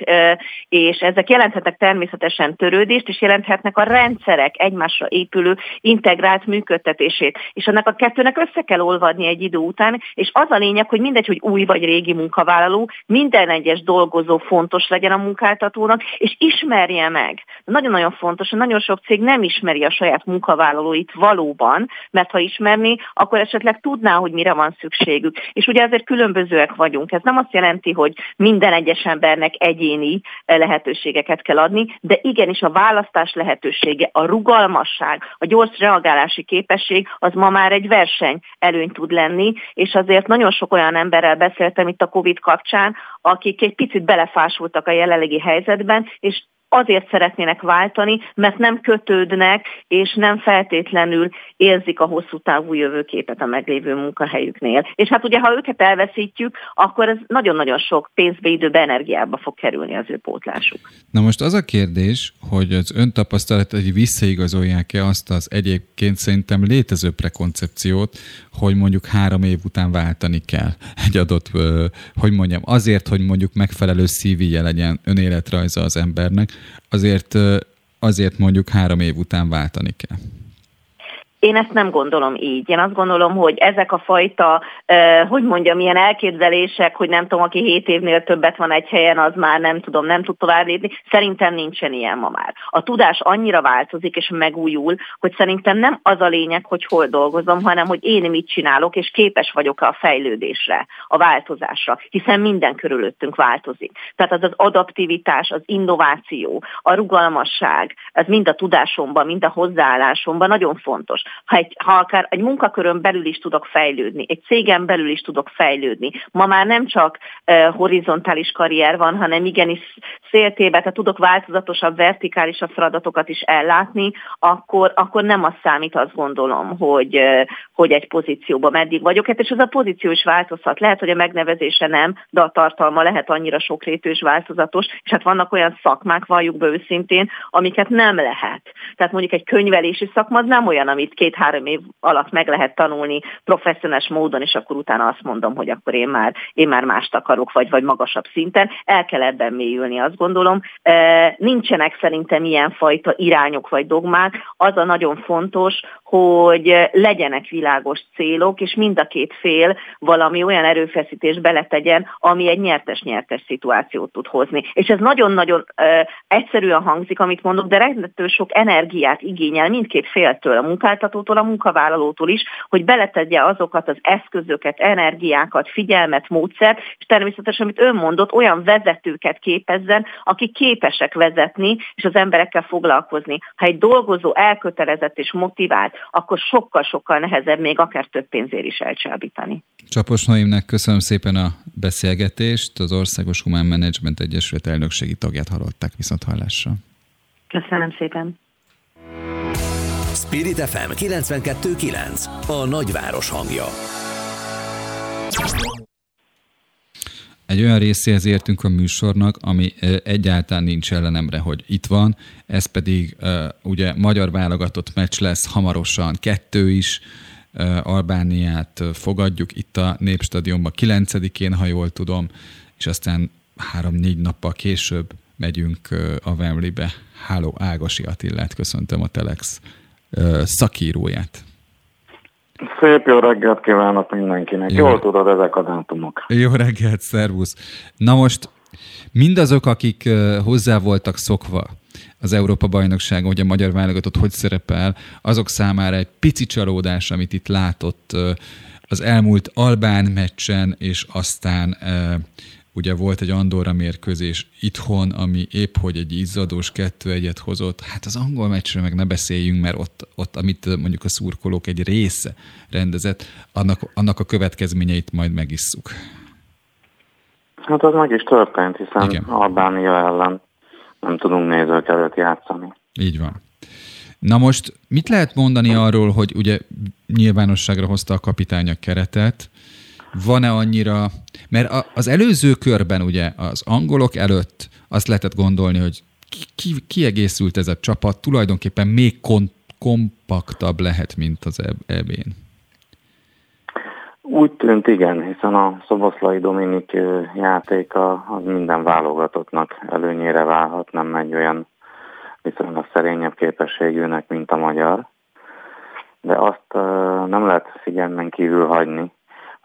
és ezek jelenthetnek természetesen törődést, és jelenthetnek a rendszerek egymásra épülő integrált működtetését. És annak a kettőnek össze kell olvadni egy idő után, és az a lényeg, hogy mindegy, hogy új vagy régi munkavállaló, minden egyes dolgozó fontos legyen a munkáltatónak, és ismerje meg. Nagyon-nagyon fontos, hogy nagyon sok cég nem ismeri a saját munkavállalóit valóban, mert ha ismerni, akkor esetleg tudná, hogy mire van szükségük. És ugye ezért különbözőek vagyunk. Ez nem azt jelenti, hogy minden egyes embernek egyéni eh, lehetőségeket kell adni, de igenis a választás lehetősége, a rugalmasság, a gyors reagálási képesség az ma már egy verseny előny tud lenni, és azért nagyon sok olyan emberrel beszéltem itt a COVID kapcsán, akik egy picit belefásultak a jelenlegi helyzetben, és azért szeretnének váltani, mert nem kötődnek, és nem feltétlenül érzik a hosszú távú jövőképet a meglévő munkahelyüknél. És hát ugye, ha őket elveszítjük, akkor ez nagyon-nagyon sok pénzbe, időbe, energiába fog kerülni az ő pótlásuk. Na most az a kérdés, hogy az ön tapasztalatai visszaigazolják-e azt az egyébként szerintem létező prekoncepciót, hogy mondjuk három év után váltani kell egy adott, hogy mondjam, azért, hogy mondjuk megfelelő szívije legyen önéletrajza az embernek, azért, azért mondjuk három év után váltani kell. Én ezt nem gondolom így. Én azt gondolom, hogy ezek a fajta, hogy mondjam, ilyen elképzelések, hogy nem tudom, aki 7 évnél többet van egy helyen, az már nem tudom, nem tud tovább lépni. Szerintem nincsen ilyen ma már. A tudás annyira változik és megújul, hogy szerintem nem az a lényeg, hogy hol dolgozom, hanem hogy én mit csinálok, és képes vagyok a fejlődésre, a változásra, hiszen minden körülöttünk változik. Tehát az az adaptivitás, az innováció, a rugalmasság, ez mind a tudásomban, mind a hozzáállásomban nagyon fontos. Ha, egy, ha akár egy munkakörön belül is tudok fejlődni, egy cégen belül is tudok fejlődni. Ma már nem csak uh, horizontális karrier van, hanem igenis széltébe, tehát tudok változatosabb, vertikálisabb feladatokat is ellátni, akkor, akkor nem az számít, azt gondolom, hogy, uh, hogy egy pozícióban meddig vagyok. Hát és ez a pozíció is változhat. Lehet, hogy a megnevezése nem, de a tartalma lehet annyira sokrétű és változatos, és hát vannak olyan szakmák, valljuk be őszintén, amiket nem lehet. Tehát mondjuk egy könyvelési szakma az nem olyan, amit két-három év alatt meg lehet tanulni professzionális módon, és akkor utána azt mondom, hogy akkor én már, én már mást akarok, vagy, vagy magasabb szinten. El kell ebben mélyülni, azt gondolom. Nincsenek szerintem ilyenfajta irányok vagy dogmák. Az a nagyon fontos, hogy legyenek világos célok, és mind a két fél valami olyan erőfeszítést beletegyen, ami egy nyertes-nyertes szituációt tud hozni. És ez nagyon-nagyon egyszerűen hangzik, amit mondok, de rendető sok energiát igényel mindkét féltől, a munkáltatótól, a munkavállalótól is, hogy beletegye azokat az eszközöket, energiákat, figyelmet, módszert, és természetesen, amit ön mondott, olyan vezetőket képezzen, akik képesek vezetni, és az emberekkel foglalkozni. Ha egy dolgozó elkötelezett és motivált, akkor sokkal-sokkal nehezebb még akár több pénzért is elcsábítani. Csapos Noémnek köszönöm szépen a beszélgetést. Az Országos Humán Management Egyesület elnökségi tagját hallották viszont hallásra. Köszönöm szépen. Spirit FM 92.9 A nagyváros hangja. Egy olyan részéhez értünk a műsornak, ami egyáltalán nincs ellenemre, hogy itt van, ez pedig ugye magyar válogatott meccs lesz hamarosan, kettő is, Albániát fogadjuk itt a Népstadionban 9-én, ha jól tudom, és aztán három-négy nappal később megyünk a Wembleybe. Háló Ágasi Attillát köszöntöm a Telex szakíróját. Szép jó reggelt kívánok mindenkinek. Jó. Jól tudod ezek a dátumok. Jó reggelt, szervusz. Na most mindazok, akik hozzá voltak szokva az Európa-bajnokságon, hogy a magyar válogatott hogy szerepel, azok számára egy pici csalódás, amit itt látott az elmúlt Albán meccsen, és aztán ugye volt egy Andorra mérkőzés itthon, ami épp hogy egy izzadós kettő egyet hozott. Hát az angol meccsről meg ne beszéljünk, mert ott, ott amit mondjuk a szurkolók egy része rendezett, annak, annak a következményeit majd megisszuk. Hát az meg is történt, hiszen Igen. Albánia ellen nem tudunk nézők előtt játszani. Így van. Na most mit lehet mondani arról, hogy ugye nyilvánosságra hozta a kapitány a keretet, van-e annyira, mert az előző körben ugye az angolok előtt azt lehetett gondolni, hogy ki, kiegészült ez a csapat, tulajdonképpen még kon, kompaktabb lehet, mint az EB-n. Úgy tűnt, igen, hiszen a Szoboszlai Dominik játéka az minden válogatottnak előnyére válhat, nem egy olyan viszonylag szerényebb képességűnek, mint a magyar. De azt nem lehet figyelmen kívül hagyni,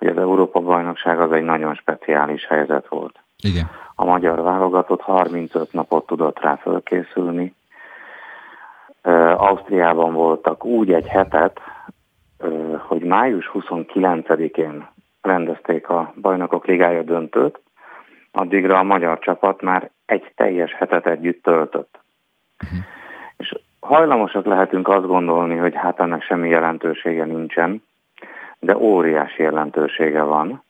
hogy az Európa-bajnokság az egy nagyon speciális helyzet volt. Igen. A magyar válogatott 35 napot tudott rá fölkészülni. Ausztriában voltak úgy egy hetet, hogy május 29-én rendezték a Bajnokok Ligája döntőt, addigra a magyar csapat már egy teljes hetet együtt töltött. Uh-huh. És hajlamosak lehetünk azt gondolni, hogy hát ennek semmi jelentősége nincsen, de óriási jelentősége van,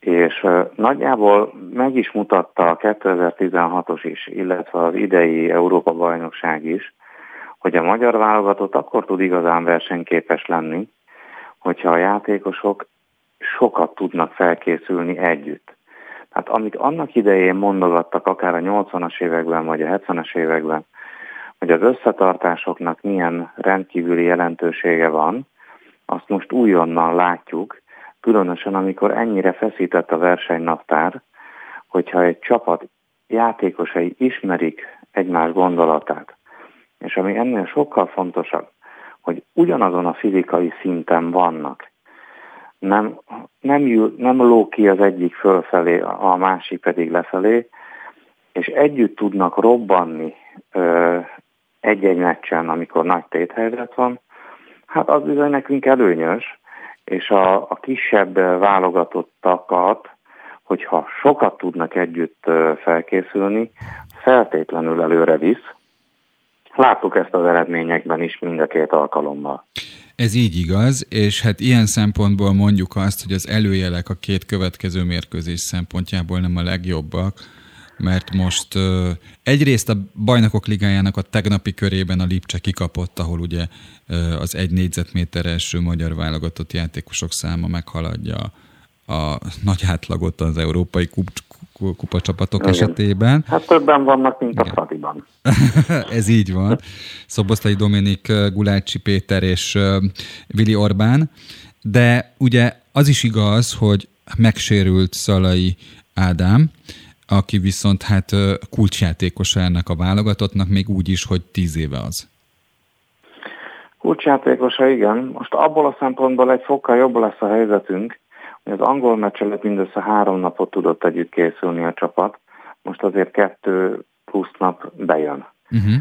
és nagyjából meg is mutatta a 2016-os is, illetve az idei Európa-bajnokság is, hogy a magyar válogatott akkor tud igazán versenyképes lenni, hogyha a játékosok sokat tudnak felkészülni együtt. Tehát amit annak idején mondogattak, akár a 80-as években vagy a 70-es években, hogy az összetartásoknak milyen rendkívüli jelentősége van, azt most újonnan látjuk, különösen amikor ennyire feszített a versenynaptár, hogyha egy csapat játékosai ismerik egymás gondolatát, és ami ennél sokkal fontosabb, hogy ugyanazon a fizikai szinten vannak, nem, nem, jül, nem ló ki az egyik fölfelé, a másik pedig lefelé, és együtt tudnak robbanni egy-egy meccsen, amikor nagy téthelyzet van, Hát az bizony nekünk előnyös, és a, a kisebb válogatottakat, hogyha sokat tudnak együtt felkészülni, feltétlenül előre visz, láttuk ezt az eredményekben is mind a két alkalommal. Ez így igaz, és hát ilyen szempontból mondjuk azt, hogy az előjelek a két következő mérkőzés szempontjából nem a legjobbak, mert most uh, egyrészt a bajnokok ligájának a tegnapi körében a Lipcse kikapott, ahol ugye uh, az egy négyzetméteres magyar válogatott játékosok száma meghaladja a nagy átlagot az európai kup, kupacsapatok Igen. esetében. Hát többen vannak, mint Igen. a Fradiban. Ez így van. Szoboszlai Dominik, Gulácsi Péter és Vili Orbán. De ugye az is igaz, hogy megsérült Szalai Ádám, aki viszont hát kulcsjátékosa ennek a válogatottnak, még úgy is, hogy tíz éve az. Kulcsjátékosa, igen. Most abból a szempontból egy fokkal jobb lesz a helyzetünk, hogy az angol meccs előtt mindössze három napot tudott együtt készülni a csapat, most azért kettő plusz nap bejön. Uh-huh.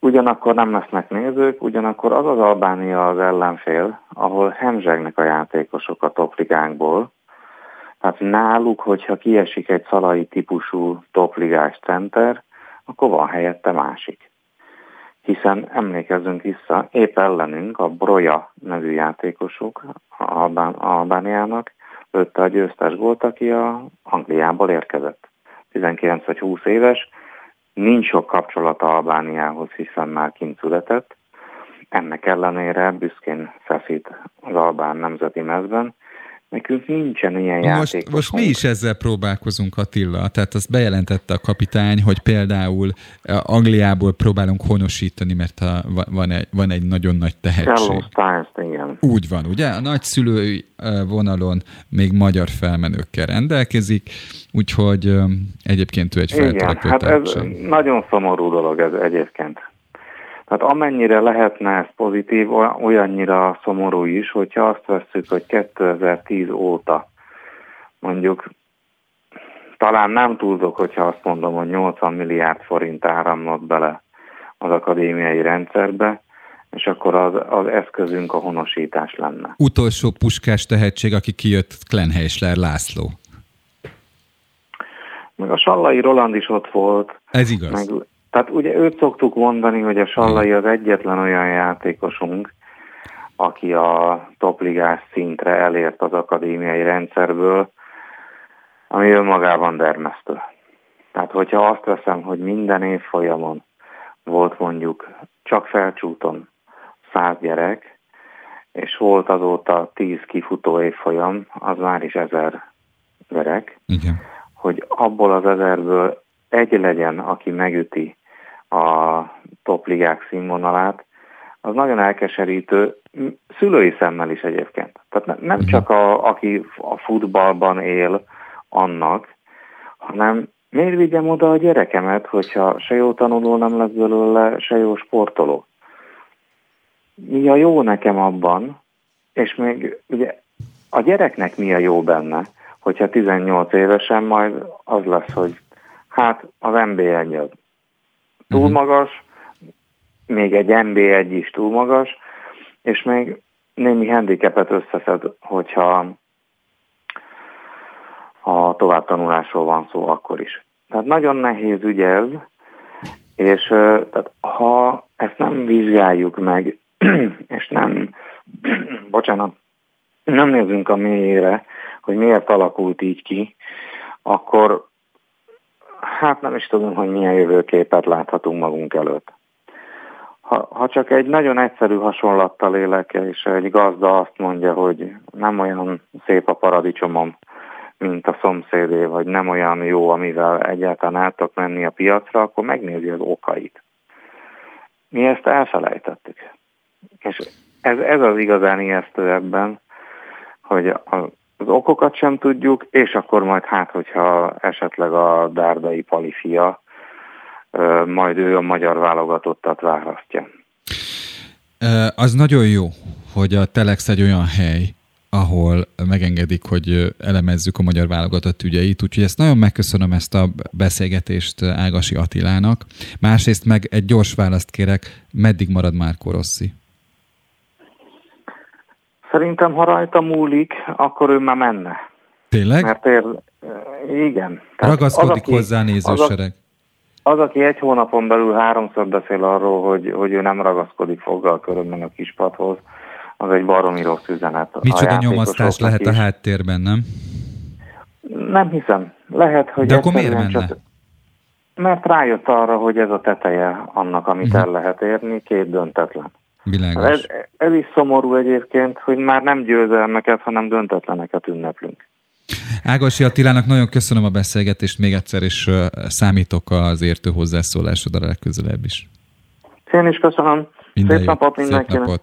Ugyanakkor nem lesznek nézők, ugyanakkor az az Albánia az ellenfél, ahol hemzsegnek a játékosok a topligánkból, tehát náluk, hogyha kiesik egy szalai típusú topligás center, akkor van helyette másik. Hiszen emlékezzünk vissza, épp ellenünk a Broja nevű játékosuk Albán, Albániának lőtte a győztes gólt, aki a Angliából érkezett. 19 vagy 20 éves, nincs sok kapcsolata Albániához, hiszen már kint született. Ennek ellenére büszkén feszít az albán nemzeti mezben, Nekünk nincsen ilyen játék. Most mi is ezzel próbálkozunk, Attila. Tehát azt bejelentette a kapitány, hogy például eh, Angliából próbálunk honosítani, mert a, van, egy, van egy nagyon nagy tehetség. igen. Úgy van, ugye? A nagyszülői eh, vonalon még magyar felmenőkkel rendelkezik, úgyhogy eh, egyébként ő egy feltörekvő hát ez nagyon szomorú dolog ez egyébként. Tehát amennyire lehetne ez pozitív, olyannyira szomorú is, hogyha azt veszük, hogy 2010 óta mondjuk talán nem túlzok, hogyha azt mondom, hogy 80 milliárd forint áramlott bele az akadémiai rendszerbe, és akkor az, az eszközünk a honosítás lenne. Utolsó puskás tehetség, aki kijött Klenheisler László. Meg a Sallai Roland is ott volt. Ez igaz. Meg tehát ugye őt szoktuk mondani, hogy a Sallai az egyetlen olyan játékosunk, aki a topligás szintre elért az akadémiai rendszerből, ami önmagában dermesztő. Tehát hogyha azt veszem, hogy minden év folyamon volt mondjuk csak felcsúton száz gyerek, és volt azóta tíz kifutó évfolyam, az már is ezer gyerek, Igen. hogy abból az ezerből egy legyen, aki megüti a topligák színvonalát, az nagyon elkeserítő, szülői szemmel is egyébként. Tehát nem mhm. csak a, aki a futballban él annak, hanem miért vigyem oda a gyerekemet, hogyha se jó tanuló nem lesz belőle, se jó sportoló. Mi a jó nekem abban, és még ugye a gyereknek mi a jó benne, hogyha 18 évesen majd az lesz, hogy hát az NB1 az túl uh-huh. magas, még egy MB1 is túl magas, és még némi handicapet összeszed, hogyha a továbbtanulásról van szó akkor is. Tehát nagyon nehéz ügy ez, és tehát ha ezt nem vizsgáljuk meg, és nem, bocsánat, nem nézünk a mélyére, hogy miért alakult így ki, akkor hát nem is tudom, hogy milyen jövőképet láthatunk magunk előtt. Ha, ha csak egy nagyon egyszerű hasonlattal élek, és egy gazda azt mondja, hogy nem olyan szép a paradicsomom, mint a szomszédé, vagy nem olyan jó, amivel egyáltalán át tudok menni a piacra, akkor megnézi az okait. Mi ezt elfelejtettük. És ez, ez az igazán ijesztő ebben, hogy a, az okokat sem tudjuk, és akkor majd hát, hogyha esetleg a Dárdai Pali fia, majd ő a magyar válogatottat választja. Az nagyon jó, hogy a Telex egy olyan hely, ahol megengedik, hogy elemezzük a magyar válogatott ügyeit, úgyhogy ezt nagyon megköszönöm ezt a beszélgetést Ágasi Attilának. Másrészt meg egy gyors választ kérek, meddig marad Márko Rossi? Szerintem, ha rajta múlik, akkor ő már menne. Tényleg? Mert ér, igen. Tehát Ragaszkodik az, aki, hozzá nézősereg. Az, aki egy hónapon belül háromszor beszél arról, hogy, hogy ő nem ragaszkodik foggal körömben a kispadhoz, az egy baromi rossz üzenet. Micsoda nyomasztás lehet is. a háttérben, nem? Nem hiszem. Lehet, hogy De akkor miért menne? Csak, mert rájött arra, hogy ez a teteje annak, amit uh-huh. el lehet érni, két döntetlen. Világos. Ez, ez is szomorú egyébként, hogy már nem győzelmeket, hanem döntetleneket ünneplünk. Ágosi Attilának nagyon köszönöm a beszélgetést még egyszer, és számítok az értő hozzászólásodra legközelebb is. Én is köszönöm. Minden Szép napot mindenkinek. Szép napot.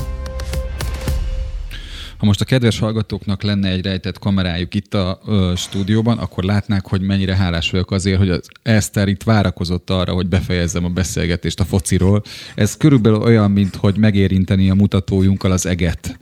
Ha most a kedves hallgatóknak lenne egy rejtett kamerájuk itt a ö, stúdióban, akkor látnák, hogy mennyire hálás vagyok azért, hogy az Eszter itt várakozott arra, hogy befejezzem a beszélgetést a fociról. Ez körülbelül olyan, mint hogy megérinteni a mutatójunkkal az eget.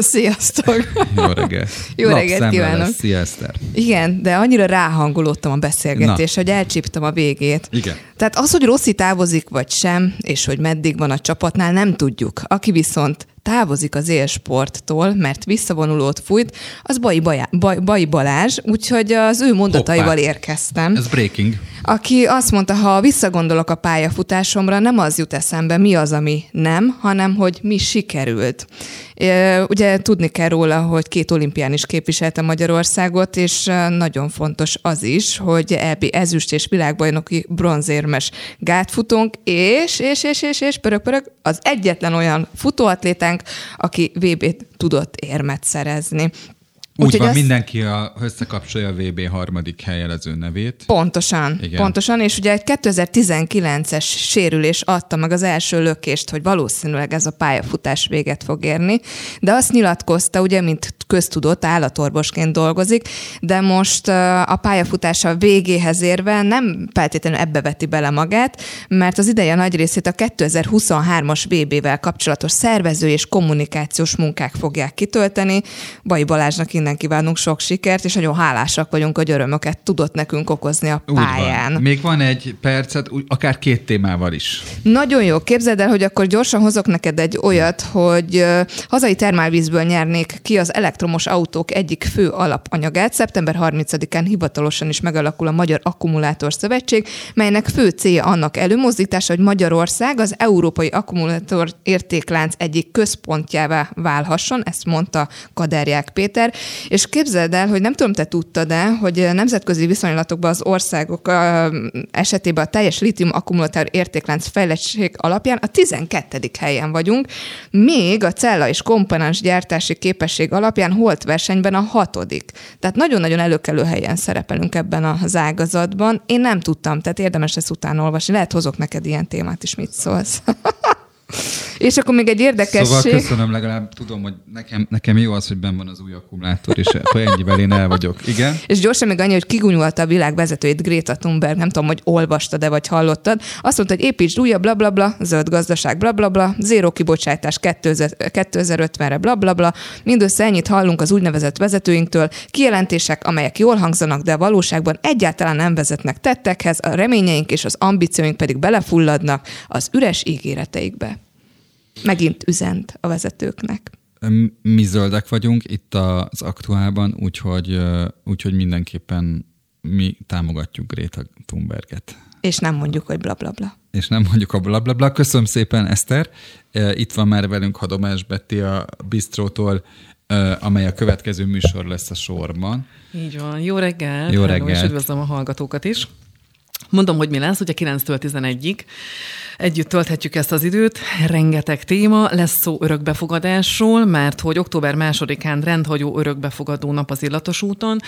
Sziasztok! Jó reggelt! Jó reggelt kívánok! Szia, Eszter. Igen, de annyira ráhangolódtam a beszélgetés, hogy elcsíptem a végét. Igen. Tehát az, hogy Rossi távozik vagy sem, és hogy meddig van a csapatnál, nem tudjuk. Aki viszont távozik az élsporttól, mert visszavonulót fújt, az Bai, Bajá, Baj, Bai Balázs, úgyhogy az ő mondataival Hoppá. érkeztem. Ez breaking. Aki azt mondta, ha visszagondolok a pályafutásomra, nem az jut eszembe, mi az, ami nem, hanem hogy mi sikerült. Ugye tudni kell róla, hogy két olimpián is képviselte Magyarországot, és nagyon fontos az is, hogy EB ezüst és világbajnoki bronzérmes gátfutónk, és, és, és, és, és, pörög, pörög, az egyetlen olyan futóatlétánk, aki VB-t tudott érmet szerezni. Úgy Úgyhogy van, azt... mindenki a, összekapcsolja a VB harmadik helyelező nevét. Pontosan, Igen. pontosan, és ugye egy 2019-es sérülés adta meg az első lökést, hogy valószínűleg ez a pályafutás véget fog érni, de azt nyilatkozta, ugye, mint köztudott, állatorvosként dolgozik, de most a pályafutása végéhez érve nem feltétlenül ebbe veti bele magát, mert az ideje nagy részét a 2023-as VB-vel kapcsolatos szervező és kommunikációs munkák fogják kitölteni. Baj Balázsnak innen kívánunk sok sikert, és nagyon hálásak vagyunk, hogy örömöket tudott nekünk okozni a pályán. Van. Még van egy percet, akár két témával is. Nagyon jó. Képzeld el, hogy akkor gyorsan hozok neked egy olyat, hogy hazai termálvízből nyernék ki az elektromos autók egyik fő alapanyagát. Szeptember 30-án hivatalosan is megalakul a Magyar Akkumulátor Szövetség, melynek fő célja annak előmozdítása, hogy Magyarország az európai akkumulátor értéklánc egyik központjává válhasson, ezt mondta Kaderják Péter, és képzeld el, hogy nem tudom, te tudtad-e, hogy nemzetközi viszonylatokban az országok esetében a teljes litium akkumulátor értéklánc fejlettség alapján a 12. helyen vagyunk, még a cella és komponens gyártási képesség alapján holt versenyben a hatodik. Tehát nagyon-nagyon előkelő helyen szerepelünk ebben az ágazatban. Én nem tudtam, tehát érdemes ezt utána olvasni. Lehet hozok neked ilyen témát is, mit szólsz. És akkor még egy érdekesség. Szóval köszönöm, legalább tudom, hogy nekem, nekem jó az, hogy benn van az új akkumulátor, és akkor ennyivel én el vagyok. Igen? És gyorsan még annyi, hogy kigunyolta a világ vezetőjét Greta Thunberg, nem tudom, hogy olvastad-e vagy hallottad. Azt mondta, hogy építsd újabb, blablabla, bla, bla, zöld gazdaság, blablabla, bla, bla, zéró kibocsátás 2050-re, blablabla. Bla, Mindössze ennyit hallunk az úgynevezett vezetőinktől, kijelentések, amelyek jól hangzanak, de a valóságban egyáltalán nem vezetnek tettekhez, a reményeink és az ambícióink pedig belefulladnak az üres ígéreteikbe megint üzent a vezetőknek. Mi zöldek vagyunk itt az aktuálban, úgyhogy, úgyhogy mindenképpen mi támogatjuk Greta Thunberget. És nem mondjuk, hogy blablabla. Bla, bla. És nem mondjuk a blablabla. Bla, bla. Köszönöm szépen, Eszter. Itt van már velünk Hadomás Betty a Bistrótól, amely a következő műsor lesz a sorban. Így van. Jó reggel. Jó reggel. És üdvözlöm a hallgatókat is. Mondom, hogy mi lesz, ugye 9-től 11-ig. Együtt tölthetjük ezt az időt, rengeteg téma, lesz szó örökbefogadásról, mert hogy október másodikán rendhagyó örökbefogadó nap az Illatos úton,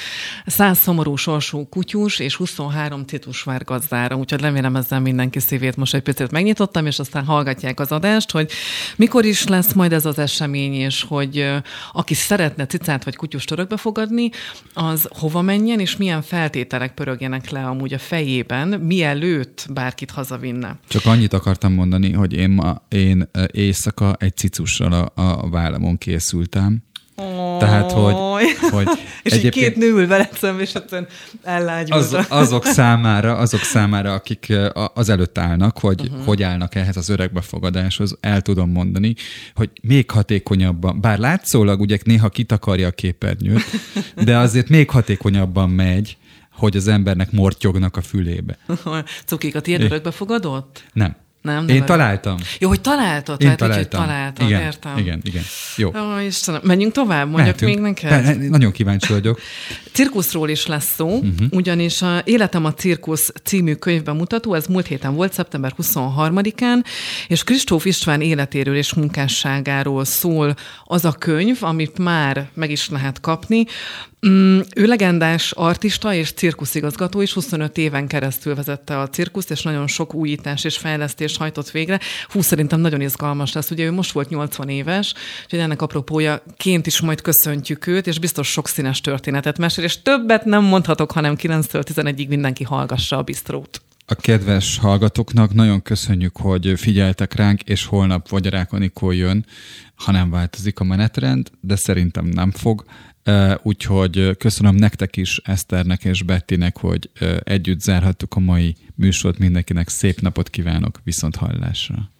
100 szomorú sorsú kutyus és 23 titus vár gazdára, úgyhogy remélem ezzel mindenki szívét most egy picit megnyitottam, és aztán hallgatják az adást, hogy mikor is lesz majd ez az esemény, és hogy aki szeretne cicát vagy kutyust örökbefogadni, az hova menjen, és milyen feltételek pörögjenek le amúgy a fejében, mielőtt bárkit hazavinne. Csak annyit akartam mondani, hogy én, ma, én éjszaka egy cicussal a, a vállamon készültem. Tehát, hogy... hogy és egyébként... két nő ül veled szemben, és egyszerűen az, azok, számára, azok számára, akik az előtt állnak, hogy uh-huh. hogy állnak ehhez az öregbefogadáshoz, el tudom mondani, hogy még hatékonyabban, bár látszólag ugye néha kitakarja a képernyőt, de azért még hatékonyabban megy, hogy az embernek mortyognak a fülébe. Cukik, a tiéd örökbefogadott? Nem. Nem, nem Én találtam. Jó, hogy találtad, Én tehát találtam. Így, hogy találtad, igen, értem. Igen, igen. Jó. Ó, Istenem, menjünk tovább, mondjak Mehetünk. még neked. Ne, nagyon kíváncsi vagyok. Cirkuszról is lesz szó, uh-huh. ugyanis a Életem a cirkusz című könyvben mutató, ez múlt héten volt, szeptember 23-án, és Kristóf István életéről és munkásságáról szól az a könyv, amit már meg is lehet kapni. Mm, ő legendás artista és cirkuszigazgató, és 25 éven keresztül vezette a cirkuszt, és nagyon sok újítás és fejlesztés hajtott végre. Hú, szerintem nagyon izgalmas lesz. Ugye ő most volt 80 éves, úgyhogy ennek apropója ként is majd köszöntjük őt, és biztos sok színes történetet mesél, és többet nem mondhatok, hanem 9-től 11-ig mindenki hallgassa a bistrót. A kedves hallgatóknak nagyon köszönjük, hogy figyeltek ránk, és holnap vagy Anikó jön, ha nem változik a menetrend, de szerintem nem fog. Úgyhogy köszönöm nektek is, Eszternek és Bettinek, hogy együtt zárhattuk a mai műsort. Mindenkinek szép napot kívánok, viszont hallásra.